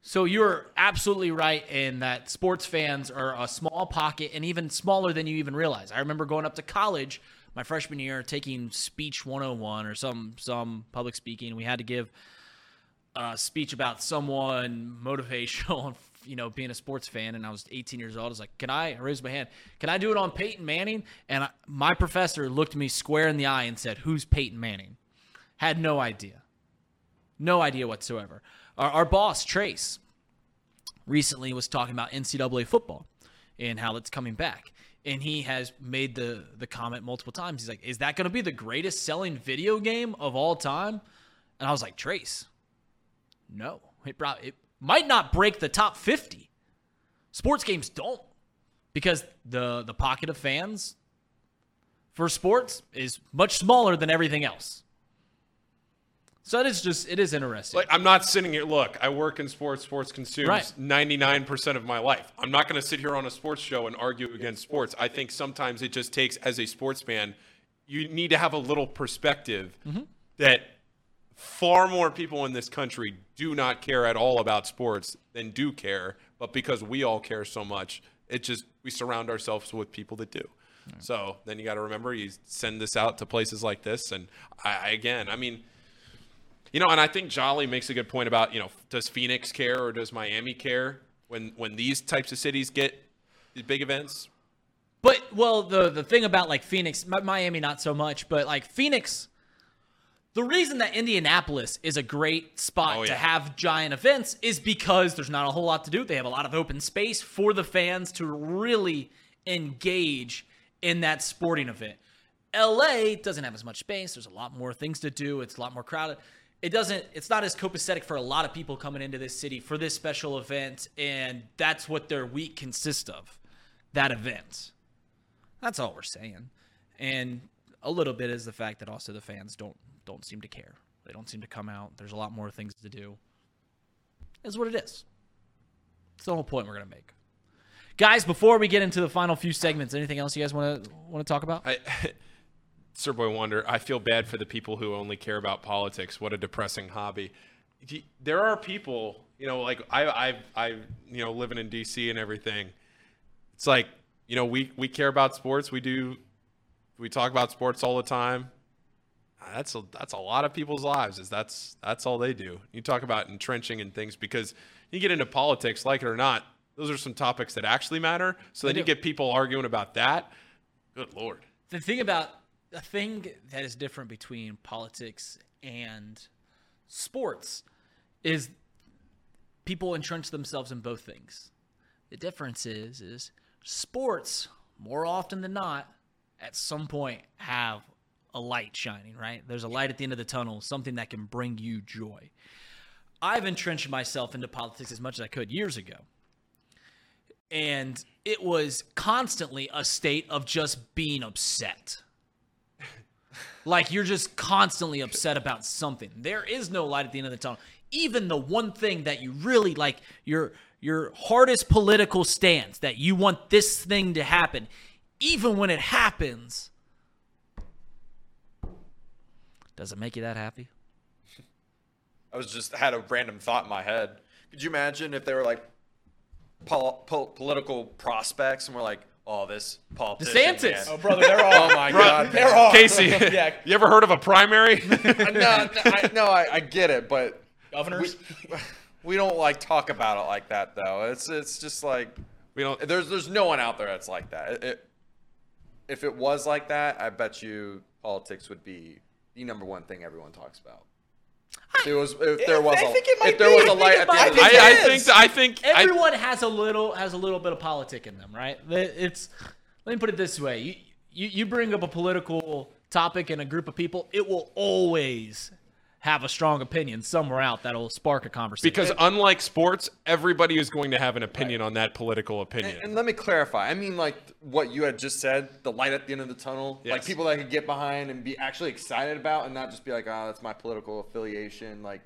So you're absolutely right in that sports fans are a small pocket and even smaller than you even realize. I remember going up to college my freshman year taking speech 101 or some some public speaking. We had to give a speech about someone motivational, you know, being a sports fan. And I was 18 years old. I was like, "Can I?" Raised my hand. Can I do it on Peyton Manning? And I, my professor looked me square in the eye and said, "Who's Peyton Manning?" Had no idea, no idea whatsoever. Our, our boss Trace recently was talking about NCAA football and how it's coming back. And he has made the the comment multiple times. He's like, "Is that going to be the greatest selling video game of all time?" And I was like, "Trace, no. It probably it might not break the top 50. Sports games don't because the the pocket of fans for sports is much smaller than everything else. So it is just it is interesting. Like I'm not sitting here. Look, I work in sports. Sports consumes Right. 99% of my life. I'm not going to sit here on a sports show and argue against sports. I think sometimes it just takes, as a sports fan, you need to have a little perspective Mm-hmm. that far more people in this country do not care at all about sports than do care. But because we all care so much, it just we surround ourselves with people that do. So then you got to remember you send this out to places like this, and I again, I mean. You know, and I think Jolly makes a good point about, you know, does Phoenix care or does Miami care when when these types of cities get these big events? But well, the the thing about like Phoenix, Miami, not so much, but like Phoenix, the reason that Indianapolis is a great spot Oh, to have giant events is because there's not a whole lot to do. They have a lot of open space for the fans to really engage in that sporting event. LA doesn't have as much space. There's a lot more things to do. It's a lot more crowded. It doesn't. It's not as copacetic for a lot of people coming into this city for this special event, and that's what their week consists of. That event. That's all we're saying. And a little bit is the fact that also the fans don't don't seem to care. They don't seem to come out. There's a lot more things to do. Is what it is. It's the whole point we're gonna make. Guys, before we get into the final few segments, anything else you guys want to want to talk about? I Sir Boy Wonder, I feel bad for the people who only care about politics. What a depressing hobby. There are people, you know, like I I I you know, living in DC and everything. It's like, you know, we we care about sports. We do we talk about sports all the time. Ah, that's a, that's a lot of people's lives. Is that's that's all they do. You talk about entrenching and things because you get into politics, like it or not. Those are some topics that actually matter. So They then you get people arguing about that. Good lord. the thing about the thing that is different between politics and sports is people entrench themselves in both things. The difference is is sports more often than not at some point have a light shining, right? There's a light at the end of the tunnel, something that can bring you joy. I've entrenched myself into politics as much as I could years ago. And it was constantly a state of just being upset. Like you're just constantly upset about something. There is no light at the end of the tunnel. Even the one thing that you really like your your hardest political stance that you want this thing to happen, even when it happens, does it make you that happy? I was just had a random thought in my head. Could you imagine if they were like pol- pol- political prospects and we're like, oh, this politician. DeSantis. man." Oh, brother, they're all. Oh my God. They're all. Casey, Yeah. you ever heard of a primary? no, no, I, no, I, I get it, but Governors. we, we don't like talk about it like that though. It's it's just like we don't. there's there's no one out there that's like that. It, it, if it was like that, I bet you politics would be the number one thing everyone talks about. If it was if there was I a think it might if there be. was I a light at the end of the I, tunnel. I think. I think I, Everyone has a little has a little bit of politic in them, right? It's let me put it this way: you you, you bring up a political topic in a group of people, it will always have a strong opinion somewhere out that'll spark a conversation. because unlike sports, everybody is going to have an opinion on that political opinion. And, and let me clarify. I mean, like what you had just said, the light at the end of the tunnel, like people that could get behind and be actually excited about, and not just be like, "Oh, that's my political affiliation." Like,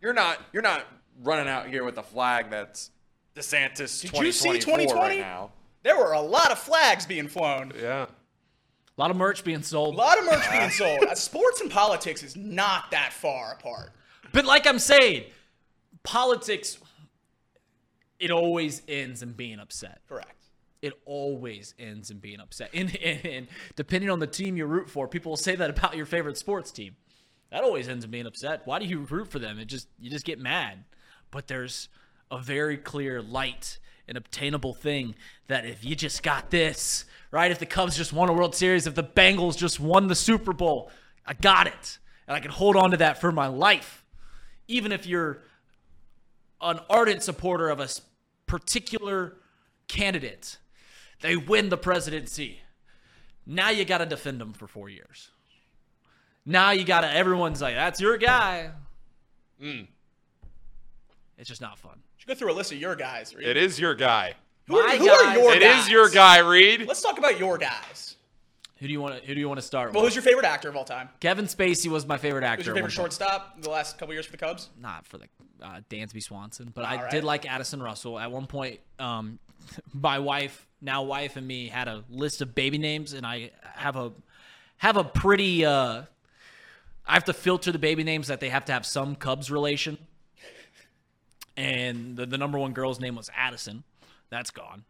you're not, you're not running out here with a flag that's DeSantis Did you see 2024 right 2020? now. There were a lot of flags being flown. yeah. A lot of merch being sold. A lot of merch being sold. Uh, Sports and politics is not that far apart. But like I'm saying, politics it always ends in being upset. Correct. It always ends in being upset. And, and, and depending on the team you root for, people will say that about your favorite sports team. That always ends in being upset. Why do you root for them? It just you just get mad. But there's a very clear light and obtainable thing that if you just got this, right? If the Cubs just won a World Series, if the Bengals just won the Super Bowl, I got it. And I can hold on to that for my life. Even if you're an ardent supporter of a particular candidate, they win the presidency. Now you got to defend them for four years. Now you got to, everyone's like, that's your guy. Mm. It's just not fun. You should go through a list of your guys. Reed. It is your guy. Who are, My who are your It guys? is your guy, Reed. Let's talk about your guys. Who do you want to, who do you want to start with? Well, with? who's your favorite actor of all time? Kevin Spacey was my favorite actor. Who's your at favorite one point. shortstop the last couple years for the Cubs? Not for the uh, Dansby Swanson, but I All right. did like Addison Russell. At one point, um, my wife, now wife, and me had a list of baby names, and I have a have a pretty. Uh, I have to filter the baby names that they have to have some Cubs relation. And the, the number one girl's name was Addison. That's gone.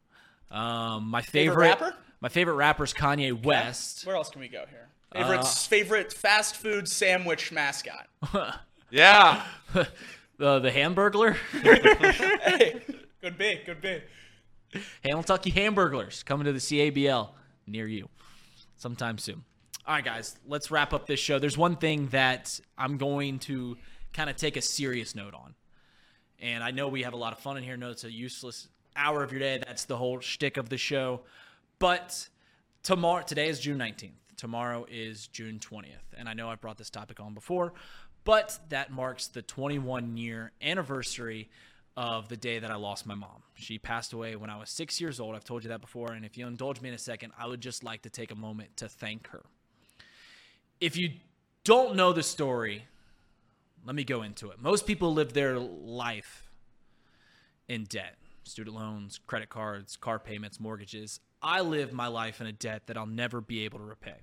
Um, my favorite, rapper? My favorite rapper is Kanye West. Where else can we go here? Favorite Uh, favorite fast food sandwich mascot. Yeah. The the Hamburglar, hey, could be, could be. Hamiltucky Hamburglars coming to the CABL near you sometime soon. All right, guys, let's wrap up this show. There's one thing that I'm going to kind of take a serious note on. And I know we have a lot of fun in here. No, it's a useless hour of your day. That's the whole shtick of the show. But tomorrow, today is June 19th. Tomorrow is June 20th. And I know I've brought this topic on before, but that marks the 21 year anniversary of the day that I lost my mom. She passed away when I was six years old. I've told you that before. And if you indulge me in a second, I would just like to take a moment to thank her. If you don't know the story, let me go into it. Most people live their life in debt student loans, credit cards, car payments, mortgages. I live my life in a debt that I'll never be able to repay.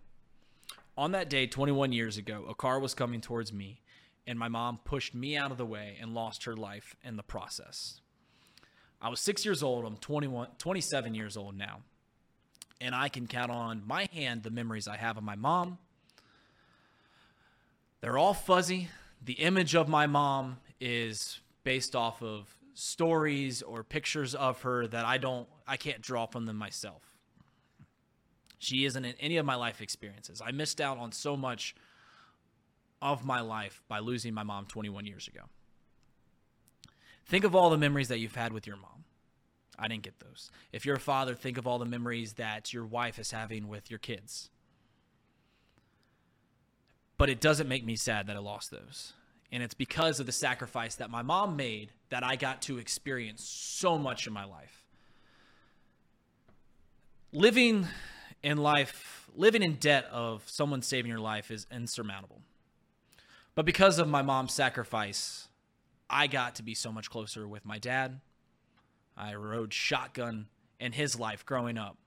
On that day, 21 years ago, a car was coming towards me, and my mom pushed me out of the way and lost her life in the process. I was six years old. I'm 21, 27 years old now. And I can count on my hand the memories I have of my mom. They're all fuzzy. The image of my mom is based off of stories or pictures of her that I don't I can't draw from them myself. She isn't in any of my life experiences. I missed out on so much of my life by losing my mom 21 years ago. Think of all the memories that you've had with your mom. I didn't get those. If you're a father, think of all the memories that your wife is having with your kids. But it doesn't make me sad that I lost those. And it's because of the sacrifice that my mom made that I got to experience so much in my life. Living in life, living in debt of someone saving your life is insurmountable. But because of my mom's sacrifice, I got to be so much closer with my dad. I rode shotgun in his life growing up,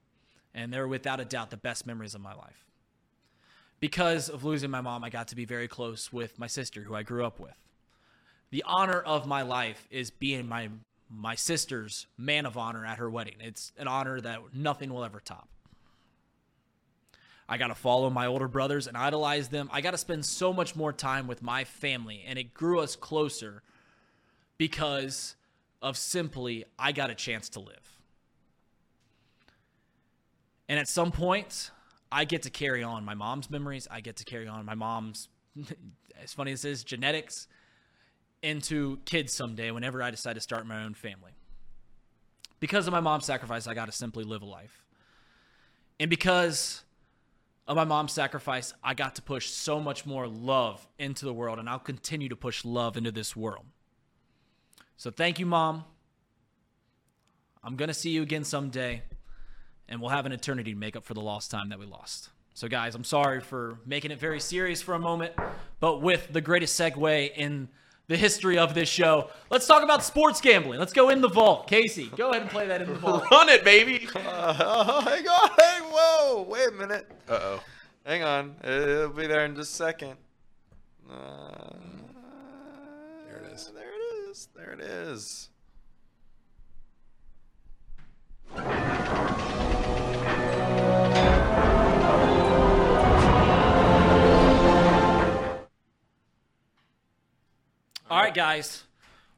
and they're without a doubt the best memories of my life. Because of losing my mom, I got to be very close with my sister, who I grew up with. The honor of my life is being my my sister's man of honor at her wedding. It's an honor that nothing will ever top. I got to follow my older brothers and idolize them. I got to spend so much more time with my family, and it grew us closer because of simply I got a chance to live. And at some point, I get to carry on my mom's memories. I get to carry on my mom's, as funny as this is, genetics into kids someday whenever I decide to start my own family. Because of my mom's sacrifice, I got to simply live a life. And because of my mom's sacrifice, I got to push so much more love into the world, and I'll continue to push love into this world. So thank you, Mom. I'm going to see you again someday, and we'll have an eternity to make up for the lost time that we lost. So, guys, I'm sorry for making it very serious for a moment, but with the greatest segue in the history of this show, let's talk about sports gambling. Let's go in the vault. Casey, go ahead and play that in the vault. Run it, baby. Uh, hang on. Hey, whoa. Wait a minute. Uh oh. Hang on. It'll be there in just a second. Uh, There it is. There it is. There it is. All right, guys.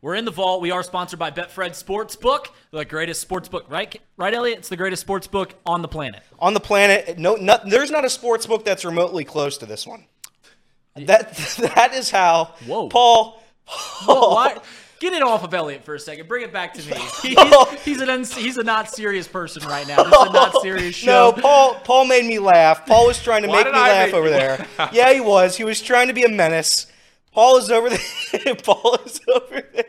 We're in the vault. We are sponsored by Betfred Sportsbook, the greatest sportsbook, right? Right, Elliot? It's the greatest sportsbook on the planet. On the planet, no, no, there's not a sports book that's remotely close to this one. That that is how Whoa. Paul. Whoa, why? Get it off of Elliot for a second. Bring it back to me. He's, he's an he's a not serious person right now. This is a not serious show. No, Paul. Paul made me laugh. Paul was trying to make me I laugh over there. laugh? Yeah, he was. He was trying to be a menace. Paul is over there. Paul is over there.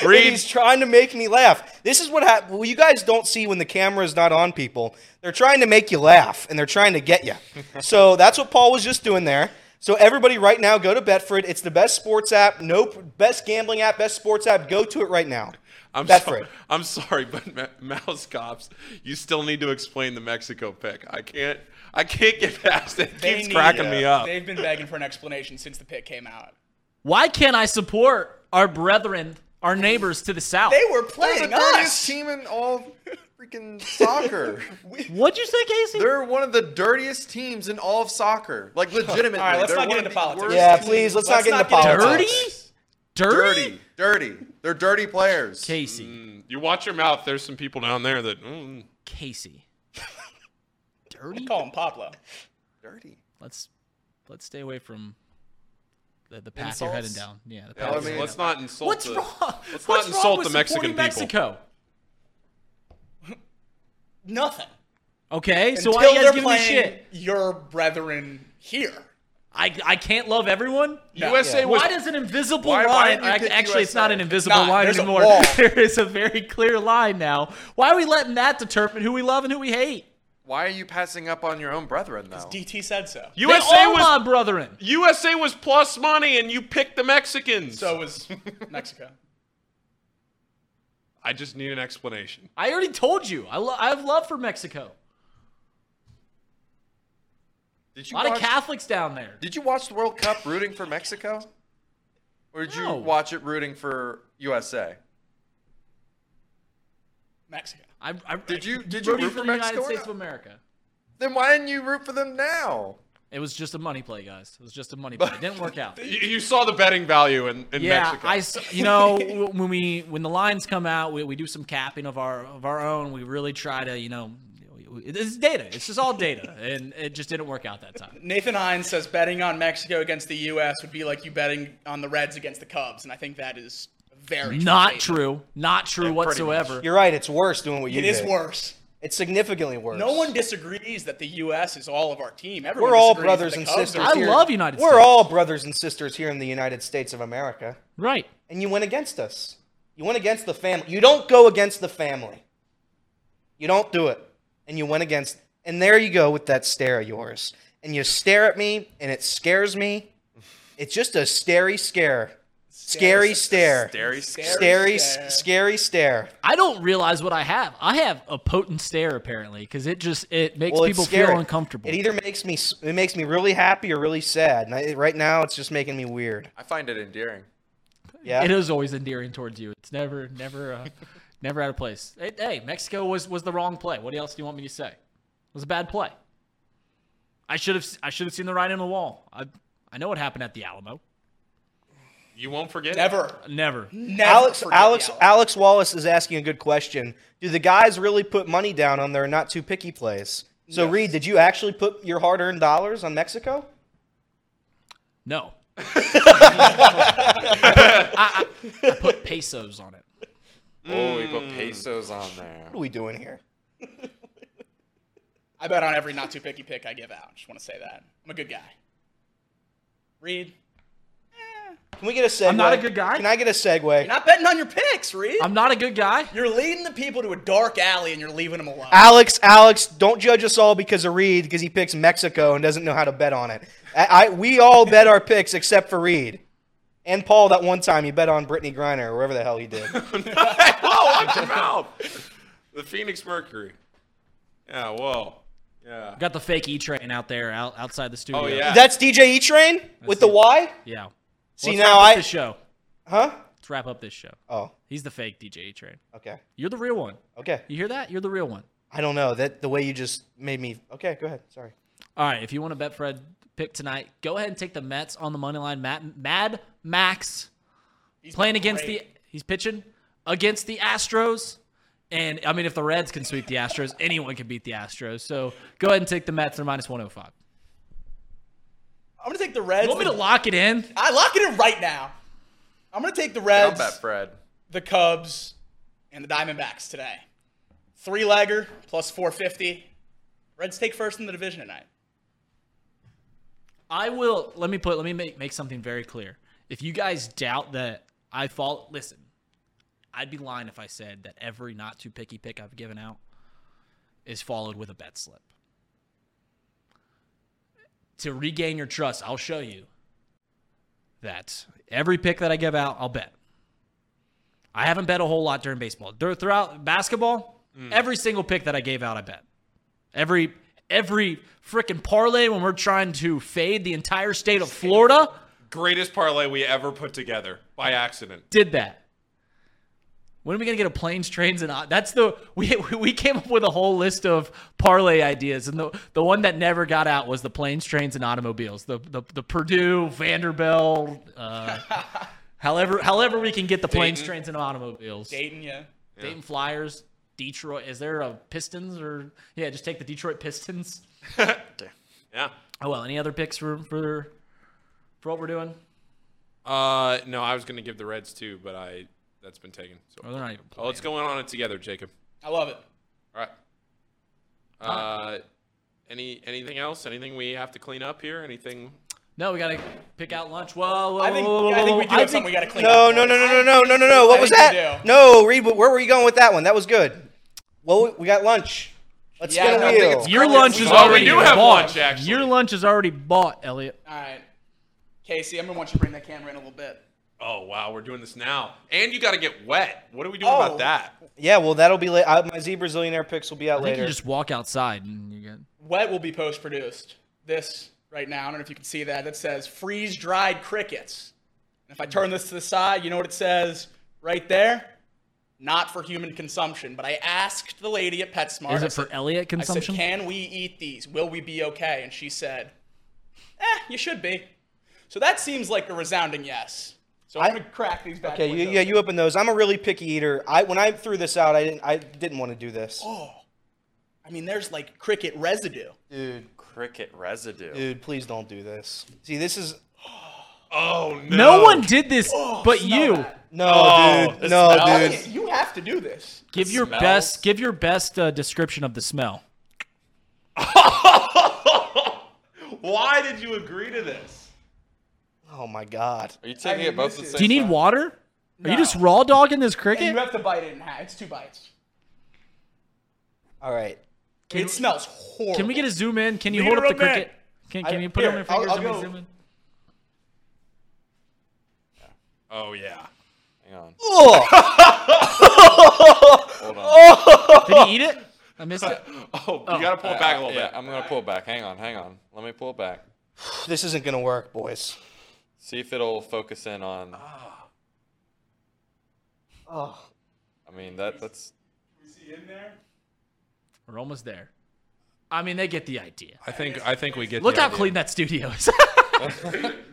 And Reed. he's trying to make me laugh. This is what happens. Well, you guys don't see when the camera is not on people. They're trying to make you laugh and they're trying to get you. so that's what Paul was just doing there. So everybody, right now, go to Betfred. It's the best sports app. No best gambling app, best sports app. Go to it right now. I'm Betfred. sorry. I'm sorry, but Ma- Mouse Cops, you still need to explain the Mexico pick. I can't. I can't get past it. It They keeps need- cracking me up. They've been begging for an explanation since the pick came out. Why can't I support our brethren, our neighbors to the south? They were They're playing the dirtiest us. team in all freaking soccer. What'd you say, Casey? They're one of the dirtiest teams in all of soccer. Like legitimately. All right, let's they're not one get of into the politics. worst Yeah, teams. please. Let's, Let's not get into not get into politics. Dirty? Dirty, dirty. They're dirty players. Casey. Mm, you watch your mouth. There's some people down there that. Mm, Casey. Dirty? Call him Pablo. Dirty. Let's let's stay away from the, the path you're heading down. Yeah, the Yeah, I you're mean- heading let's down. not insult. What's the, wrong? Let's What's not wrong insult with the Mexican people. Mexico? Nothing. Okay, so Until why are you guys they're giving me playing shit? your brethren here. I, I can't love everyone. USA was. Why does an invisible Why- why line? didn't you ac- pick Actually, it's not USA? an invisible Nah, line there's a anymore. wall. There is a very clear line now. Why are we letting that determine who we love and who we hate? Why are you passing up on your own brethren though? DT said so. USA they all was my brethren. USA was plus money, and you picked the Mexicans. So was Mexico. I just need an explanation. I already told you. I, lo- I have love for Mexico. Did you A you lot of Catholics down there. Did you watch the World Cup rooting for Mexico? Or did No. you watch it rooting for USA? Mexico. I, I, Did you- did you root for for the Mexico United States of America? Then why didn't you root for them now? It was just a money play, guys. It was just a money play. It didn't work out. You, you saw the betting value in, in yeah, Mexico. I s- you know when we when the lines come out, we, we do some capping of our of our own. We really try to you know it's data. It's just all data, and it just didn't work out that time. Nathan Hines says betting on Mexico against the U.S. would be like you betting on the Reds against the Cubs, and I think that is a very Not true. Not true Yeah, whatsoever. You're right. It's worse doing what you It is did. worse. It's significantly worse. No one disagrees that the U.S. is all of our team. Everyone We're all brothers and Cubs sisters. are- I here. love United We're States. all brothers and sisters here in the United States of America. Right. And you went against us. You went against the family. You don't go against the family. You don't do it. And you went against. And there you go with that stare of yours. And you stare at me, and it scares me. It's just a scary scare. Scary stare. Scary, Scary, stare. scary stare. I don't realize what I have. I have a potent stare apparently because it just it makes Well, people scary. feel uncomfortable. It either makes me it makes me really happy or really sad. And I, right now, it's just making me weird. I find it endearing. Yeah. It is always endearing towards you. It's never, never, uh, never out of place. Hey, hey, Mexico was was the wrong play. What else do you want me to say? It was a bad play. I should have I should have seen the writing on the wall. I I know what happened at the Alamo. You won't forget. it. Never. Never. Never Alex Alex. Alex Wallace is asking a good question. Do the guys really put money down on their not too picky plays? So Yes. Reed, did you actually put your hard-earned dollars on Mexico? No. I, I, I put pesos on it. Oh, we put mm. pesos on there. What are we doing here? I bet on every not too picky pick I give out. Just want to say that. I'm a good guy. Reed, Can we get a segue? I'm not a good guy? Can I get a segue? you're not betting on your picks, Reed. I'm not a good guy. You're leading the people to a dark alley and you're leaving them alone. Alex, Alex, don't judge us all because of Reed because he picks Mexico and doesn't know how to bet on it. I, I we all bet our picks except for Reed. And Paul, that one time he bet on Brittney Griner or wherever the hell he did. whoa, watch your mouth. The Phoenix Mercury. Yeah, whoa. Yeah. Got the fake E train out there out, outside the studio. Oh yeah. That's DJ E Train with the Y. Yeah. See Let's now wrap up I this show. huh? Let's wrap up this show. Oh, He's the fake DJ E train. okay, You're the real one. okay. You hear that? You're the real one. I don't know that the way you just made me. Okay, go ahead. Sorry. All right, if you want to Betfred pick tonight, go ahead and take the Mets on the money line. Matt, Mad Max He's playing against great. the he's pitching against the Astros. And I mean, if the Reds can sweep the Astros, anyone can beat the Astros. So go ahead and take the Mets. They're minus 105. I'm going to take the Reds. You want me to lock it in? I lock it in right now. I'm going to take the I'll Reds, Betfred. the Cubs, and the Diamondbacks today. Three legger plus 450. Reds take first in the division tonight. I will. Let me put. Let me make make something very clear. If you guys doubt that I fall, listen. I'd be lying if I said that every not too picky pick I've given out is followed with a bet slip. To regain your trust, I'll show you that every pick that I give out, I'll bet. I haven't bet a whole lot during baseball. Throughout basketball, mm. every single pick that I gave out, I bet. Every every freaking parlay when we're trying to fade the entire state of Florida Greatest parlay we ever put together by accident. did that. When are we gonna get a planes, trains, and that's the we we came up with a whole list of parlay ideas, and the the one that never got out was the planes, trains, and automobiles. The the, the Purdue, Vanderbilt, uh, however however we can get the planes, Dayton. trains, and automobiles. Dayton, yeah. Dayton Flyers, Detroit. Is there a Pistons or yeah? Just take the Detroit Pistons. Yeah. Oh well. Any other picks for for for what we're doing? Uh, no, I was gonna give the Reds too, but I that's been taken. So, Oh, they're not even oh, let's playing. go on it together, Jacob. I love it. All right. Uh, any anything else? Anything we have to clean up here? Anything? No, we gotta pick out lunch. Whoa, whoa, I think, whoa, whoa, I think we whoa. do have something we got to clean No, up. no, no, no, no, no, no, no, no. What I was that? do. No, Reed. Where were you going with that one? That was good. Well, we got lunch. Let's Yeah, get I a don't wheel. Your Well, lunch we- is well, we already do have bought. lunch, actually. Your lunch is already bought, Elliot. All right. Casey, I'm going to want you to bring that camera in a little bit. Oh wow, we're doing this now, and you got to get wet. What are we doing Oh. about that? Yeah, well, that'll be late. Uh, my Z Brazilianaire picks will be out I think later. you just walk outside and you get. Wet will be post produced. This right now, I don't know if you can see that. It says freeze dried crickets. And if I turn this to the side, you know what it says right there? Not for human consumption. But I asked the lady at PetSmart. Is I it for said- Elliot I consumption? said, can we eat these? Will we be okay? And she said, eh, you should be. So that seems like a resounding yes. So I'm I- going to crack these bad Okay, you, yeah, you open those. I'm a really picky eater. I when I threw this out, I didn't I didn't want to do this. Oh, I mean, there's like cricket residue. Dude, Cricket residue. dude, please don't do this. See, this is Oh no! No one did this Oh, but you. that. no, Oh, dude, no, smell. dude. You You have to do this. Give your smells. best. Give your best uh, description of the smell. Why did you agree to this? Oh my god. Are you taking mean, it both at this the is- Do you need time? water? Are you just No. raw dogging this And cricket? you have to bite it in half. It's two bites. All right. it smells horrible. Can we get a zoom in? Can you Leader hold up the of men. cricket? Can, I- you put it on here, your I'll- I'll and go- zoom in? Oh yeah. Hang on. Ugh. Hold on. Did he eat it? I missed it. Oh, you oh. gotta pull it back a little yeah, bit. I'm gonna pull it back. Hang on, hang on. Let me pull it back. this isn't gonna work, boys. See if it'll focus in on. Oh. I mean that that's. We see in there. We're almost there. I mean, they get the idea. I think I think we get. Look the how idea. clean that studio is.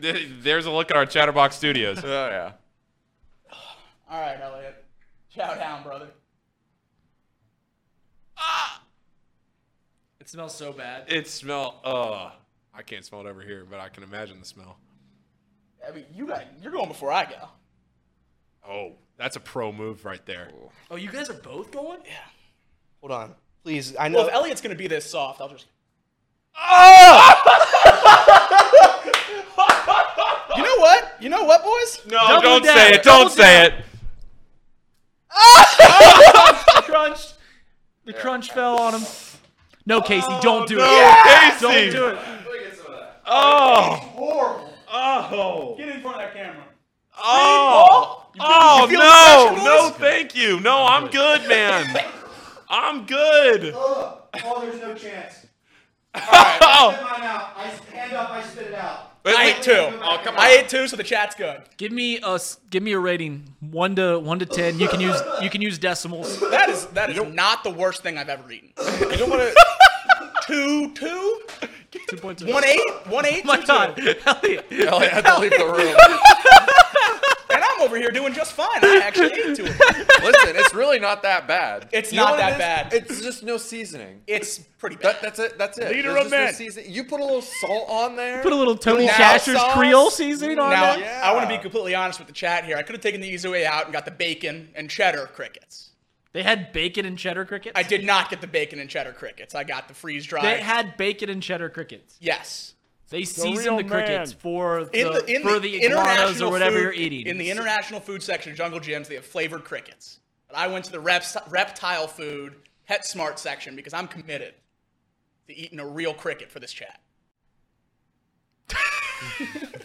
There's a look at our Chatterbox Studios. Oh yeah. All right, Elliot. Chow down, brother. Ah! it smells so bad. It smell. Uh, I can't smell it over here, but I can imagine the smell. I mean, you got. You're going before I go. Oh, that's a pro move right there. Oh, you guys are both going? Yeah. Hold on. Please. I know. Well, if Elliot's gonna be this soft, I'll just. Oh! You know what? You know what, boys? No, Double don't down, say it. Don't say it. The crunch. The crunch fell on him. No, Casey, don't do no, it. Casey. Don't do it. Oh, Horrible. Oh, Get in front of that camera. oh, oh you feel the no, no, thank you. No, I'm good, man. I'm good. Oh, there's no chance. Oh, mine out. I hand up. I spit it out. I ate two. Oh come on. I ate two, so the chat's good. Give me a give me a rating one to one to ten. You can use you can use decimals. That is that is not the worst thing I've ever eaten. You don't want to. Two, two, Two point two. one eight, one eight, Oh my two, God, two. Elliot. Elliot had to leave the room. And I'm over here doing just fine. I actually ate two of them. Listen, it's really not that bad. It's You know not what it that is? bad. It's just no seasoning. It's pretty bad. That, that's it. That's it. Leader There's of just no men. You put a little salt on there. Put a little Tony Now- Chachere's sauce. Creole seasoning on now, there. Yeah. I want to be completely honest with the chat here. I could have taken the easy way out and got the bacon and cheddar crickets. They had bacon and cheddar crickets. I did not get the bacon and cheddar crickets. I got the freeze dried. They had bacon and cheddar crickets. yes. They real seasoned the crickets man. for the, In the, in for the, the iguanas international or whatever food, you're eating. In the international food section of Jungle Jim's, they have flavored crickets. But I went to the reps, reptile food PetSmart section because I'm committed to eating a real cricket for this chat.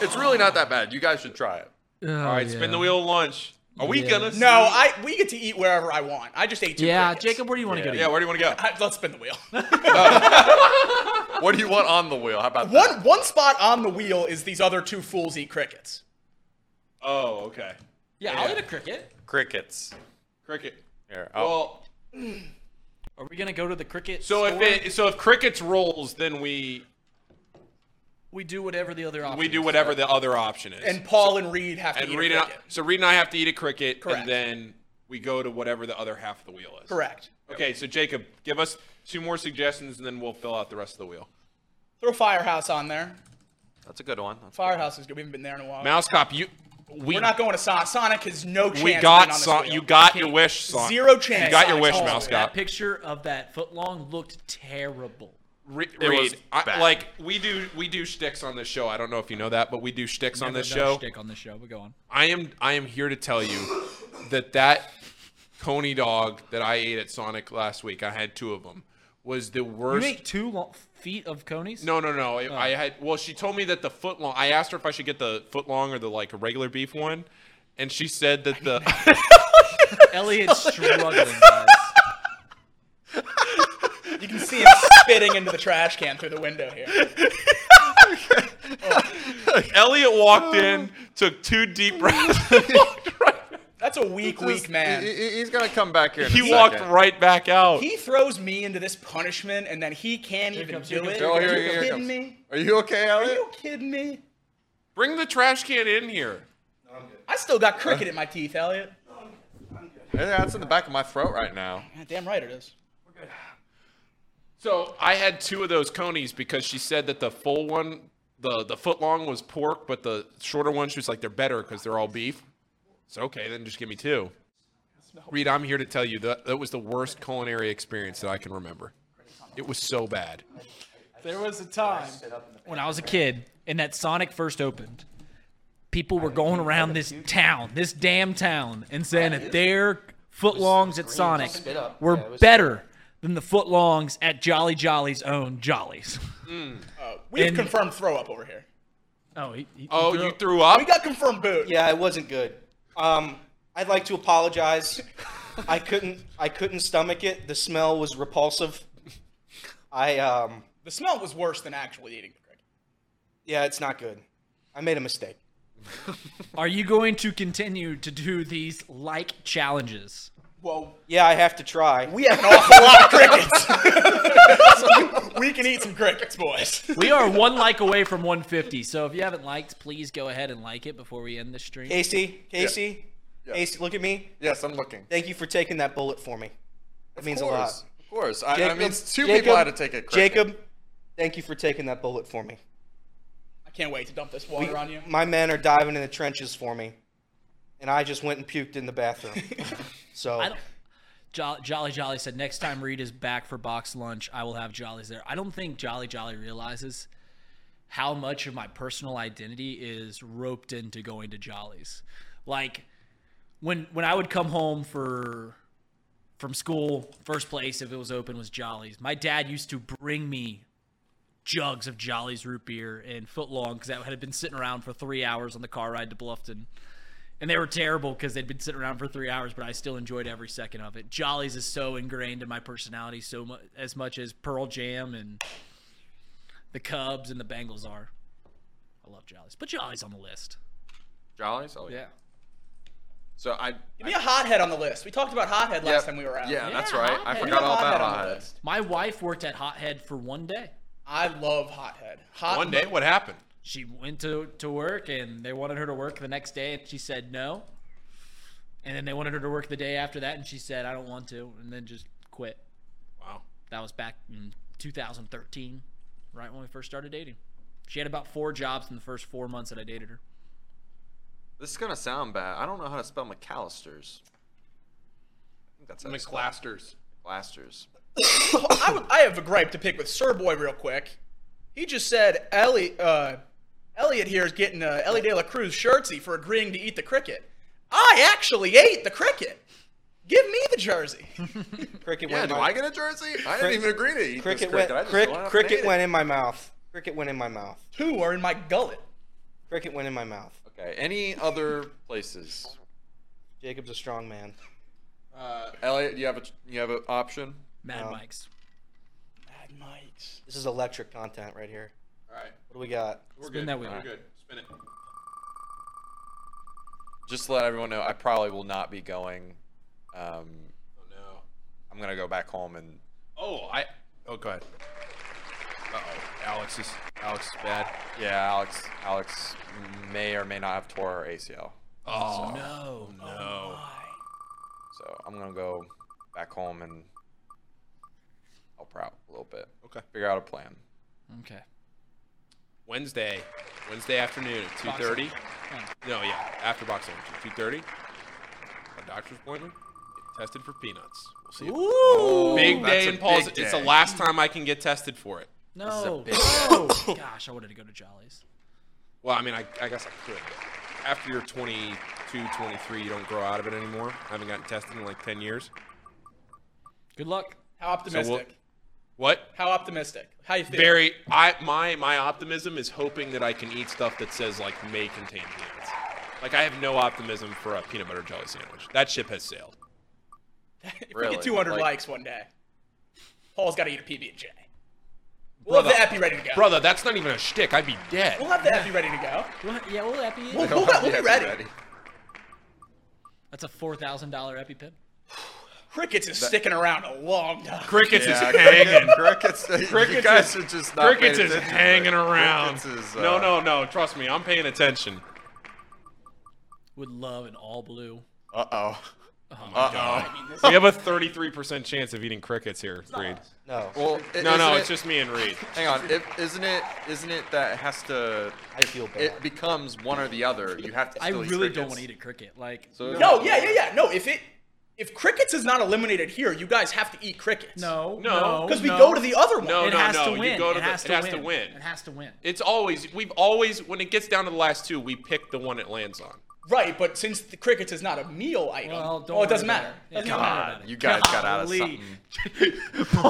It's really not that bad. You guys should try it. Oh, all right, spin the wheel of lunch. Are we Yeah. gonna? No, I we get to eat wherever I want. I just ate two. Yeah, crickets. Jacob, where do you want to go? To Yeah, where do you want to go? I- let's spin the wheel. What do you want on the wheel? How about that? one one spot on the wheel is these other two fools eat crickets. Oh, okay. Yeah, I'll eat a cricket. Crickets. Cricket. Here. I'll- Well, Are we gonna go to the cricket? so if it so if crickets rolls, then we we do whatever the other option. we do is. whatever the other option is. And Paul and Reed have to and eat Reed a and I, so Reed and I have to eat a cricket, Correct. and then we go to whatever the other half of the wheel is. Correct. Okay, so Jacob, give us two more suggestions, and then we'll fill out the rest of the wheel. Throw Firehouse on there. That's a good one. That's Firehouse is good. We haven't been there in a while. Mouse Cop, you we We're not going to Sonic. Sonic has no chance. we got being on this Son- wheel. you got your wish, Son. Zero chance. You got your wish, on Mouse this Cop. That picture of that footlong looked terrible. Re- It was I, like we do we do shticks on this show. I don't know if you know that, but we do shticks on this show. Shtick on this show, but go on. I am I am here to tell you that that coney dog that I ate at Sonic last week, I had two of them, was the worst. You worst. ate two lo- feet of conies? no, no, no. I- I had well, she told me that the foot long. I asked her if I should get the foot long or the like a regular beef one, and she said that the Elliot's struggling, guys. You can see him spitting into the trash can through the window here. Elliot walked in, took two deep breaths, right. That's a weak, weak man. He, he- he's gonna come back here. In He a walked second. right back out. He throws me into this punishment, and then he can't even comes- do here it. comes- Oh, Are here, you here, here kidding comes. me? Are you okay, Are Elliot? you kidding me? Bring the trash can in here. I still got cricket in my teeth, Elliot. Yeah, That's in the back of my throat right now. Yeah, damn right it is. So I had two of those conies because she said that the full one, the the foot long was pork, but the shorter one, she was like they're better because they're all beef. So okay, then just give me two. Reed, I'm here to tell you that that was the worst culinary experience that I can remember. It was so bad. There was a time when I was a kid and that Sonic first opened. People were going around this town, this damn town, and saying that their footlongs at Sonic were better than the footlongs at Jolly Jolly's own Jollies. Uh, we have And- confirmed throw up over here. Oh, he, he- Oh, he you threw up? We got confirmed boot. Yeah, it wasn't good. Um, I'd like to apologize. I couldn't. I couldn't stomach it. The smell was repulsive. I um. The smell was worse than actually eating the cricket. Yeah, it's not good. I made a mistake. Are you going to continue to do these like challenges? Well, Yeah, I have to try. we have an awful lot of crickets. so we can eat some crickets, boys. We are one like away from 150, so if you haven't liked, please go ahead and like it before we end the stream. Casey, Casey, Yeah. Casey, look at me. Yes, I'm looking. Thank you for taking that bullet for me. That means of a lot. Of course. I, I mean, two Jacob- people had to take a cricket. Jacob, thank you for taking that bullet for me. I can't wait to dump this water on you. My men are diving in the trenches for me, and I just went and puked in the bathroom. so I don't. Jo- Jolly Jolly said next time Reed is back for Box'd Lunch, I will have Jollies there. I don't think Jolly Jolly realizes how much of my personal identity is roped into going to Jolly's. Like when when I would come home for from school, first place if it was open was Jolly's. My dad used to bring me jugs of Jolly's root beer and footlong because that had been sitting around for three hours on the car ride to Bluffton. And they were terrible because they'd been sitting around for three hours, but I still enjoyed every second of it. Jollies is so ingrained in my personality, so much as much as Pearl Jam and the Cubs and the Bengals are. I love Jollies, but Jollies on the list. Jollies? Oh, yeah. Yeah. So I. Give me a hothead on the list. We talked about hothead last Yep. time we were out. Yeah, that's right. I Hothead. Give me forgot a all hothead about Hothead. My wife worked at Hothead for one day. I love hothead. Hot One day, what happened? She went to, to work and they wanted her to work the next day and she said no. And then they wanted her to work the day after that and she said I don't want to and then just quit. Wow. That was back in 2013, right when we first started dating. She had about four jobs in the first four months that I dated her. This is gonna sound bad. I don't know how to spell McAllister's. I think that's how it's spelled. McClasters. McClasters. I, would, I have a gripe to pick with Sir Boy real quick. He just said Ellie, uh, Elliot here is getting uh, Elly De La Cruz shirtsy for agreeing to eat the cricket. I actually ate the cricket. Give me the jersey. cricket Yeah, went. do in my, I get a jersey? I didn't even agree to eat cricket this went. cricket. I went up cricket went in my mouth. Cricket went in my mouth. Two are in my gullet. Cricket went in my mouth. Okay. Any other places? Jacob's a strong man. Uh, Elliot, you have a you have an option. Mad No. Mike's. Mad Mike's. This is electric content right here. All right. What do we got? We're Spin good. that wheel. We're good. Spin it. Just to let everyone know, I probably will not be going. Um, Oh no. I'm gonna go back home and Oh, I. Oh, go ahead. Uh oh. Alex is Alex is bad. yeah, Alex Alex may or may not have tore her ACL. Oh No. no. So I'm gonna go back home and help her out a little bit. Okay. Figure out a plan. Okay. Wednesday, Wednesday afternoon at two thirty. No, yeah, after boxing, two thirty. A doctor's appointment. Get tested for peanuts. We'll see. Ooh. big day in Paul's. big It's the last time I can get tested for it. No. big no. Gosh, I wanted to go to Jollies. Well, I mean, I, I guess I could. After you're 22, 23, you don't grow out of it anymore. I haven't gotten tested in like 10 years. Good luck. How optimistic? What? How optimistic? How you feel? Very. I my my optimism is hoping that I can eat stuff that says like may contain peanuts. Like I have no optimism for a peanut butter jelly sandwich. That ship has sailed. if we get 200 Like- likes one day, Paul's got to eat a PB and J. We'll have Brother. the epi ready to go. Brother, that's not even a shtick. I'd be dead. We'll have the epi ready to go. Yeah, we'll epi. We'll, we'll, we'll be ready. That's a four thousand dollar EpiPen. Crickets is sticking around a long time. Crickets Yeah, is hanging. Crickets. you Crickets guys is- are just not Crickets is hanging around. Is, no, uh, no, no. Trust me, I'm paying attention. Would love an all blue. Uh oh. Oh Uh-oh. We have a 33% chance of eating crickets here, Reed. No. Well, i- No, no, isn't it's just me and Reed. Hang on, if, isn't it? Isn't it that it has to? I feel bad. It becomes one or the other. You have to. I Still eat really don't want to eat a cricket. Like, So No, yeah, yeah, yeah. No, if it if crickets is not eliminated here, you guys have to eat crickets. no, No. no, because we no. go to the other one. No, it no, has no. to You win. go to it the- has, it to, has win. to win. It has to win. It's always, we've always, when it gets down to the last two, we pick the one it lands on. Right, but since the crickets is not a meal item, Well, don't oh, it doesn't matter. about it. Yeah, Doesn't don't matter. worry about it. You guys got out of Golly. something.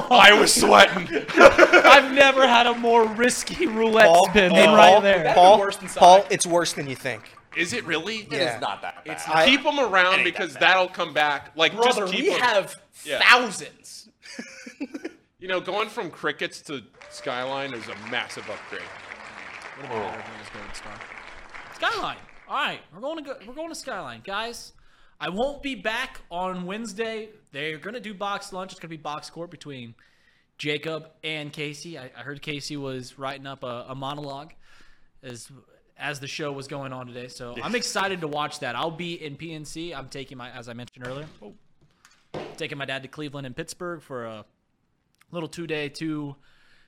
I was sweating. I've never had a more risky roulette Paul, spin Paul, than right Paul, there. That'd be Paul, worse than Paul, it's worse than you think. Is it really? Yeah. It's not that bad. It's I- keep them around because that'll come back. Like Brother, just keep we 'em- have Yeah. thousands. You know, going from crickets to skyline is a massive upgrade. What about oh. Everybody's sky? Skyline. All right, we're going to go, we're going to Skyline, guys. I won't be back on Wednesday. They're gonna do Box'd Lunch. It's gonna be box court between Jacob and Casey. I, I heard Casey was writing up a, a monologue as as the show was going on today. So I'm excited to watch that. I'll be in PNC. I'm taking my, as I mentioned earlier, oh, taking my dad to Cleveland and Pittsburgh for a little two day, two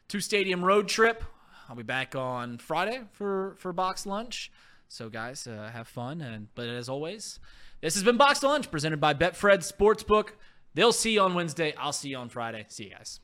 two stadium road trip. I'll be back on Friday for for Box'd Lunch. So guys, uh, have fun. And but as always, this has been Box'd Lunch presented by Betfred Sportsbook. They'll see you on Wednesday. I'll see you on Friday. See you guys.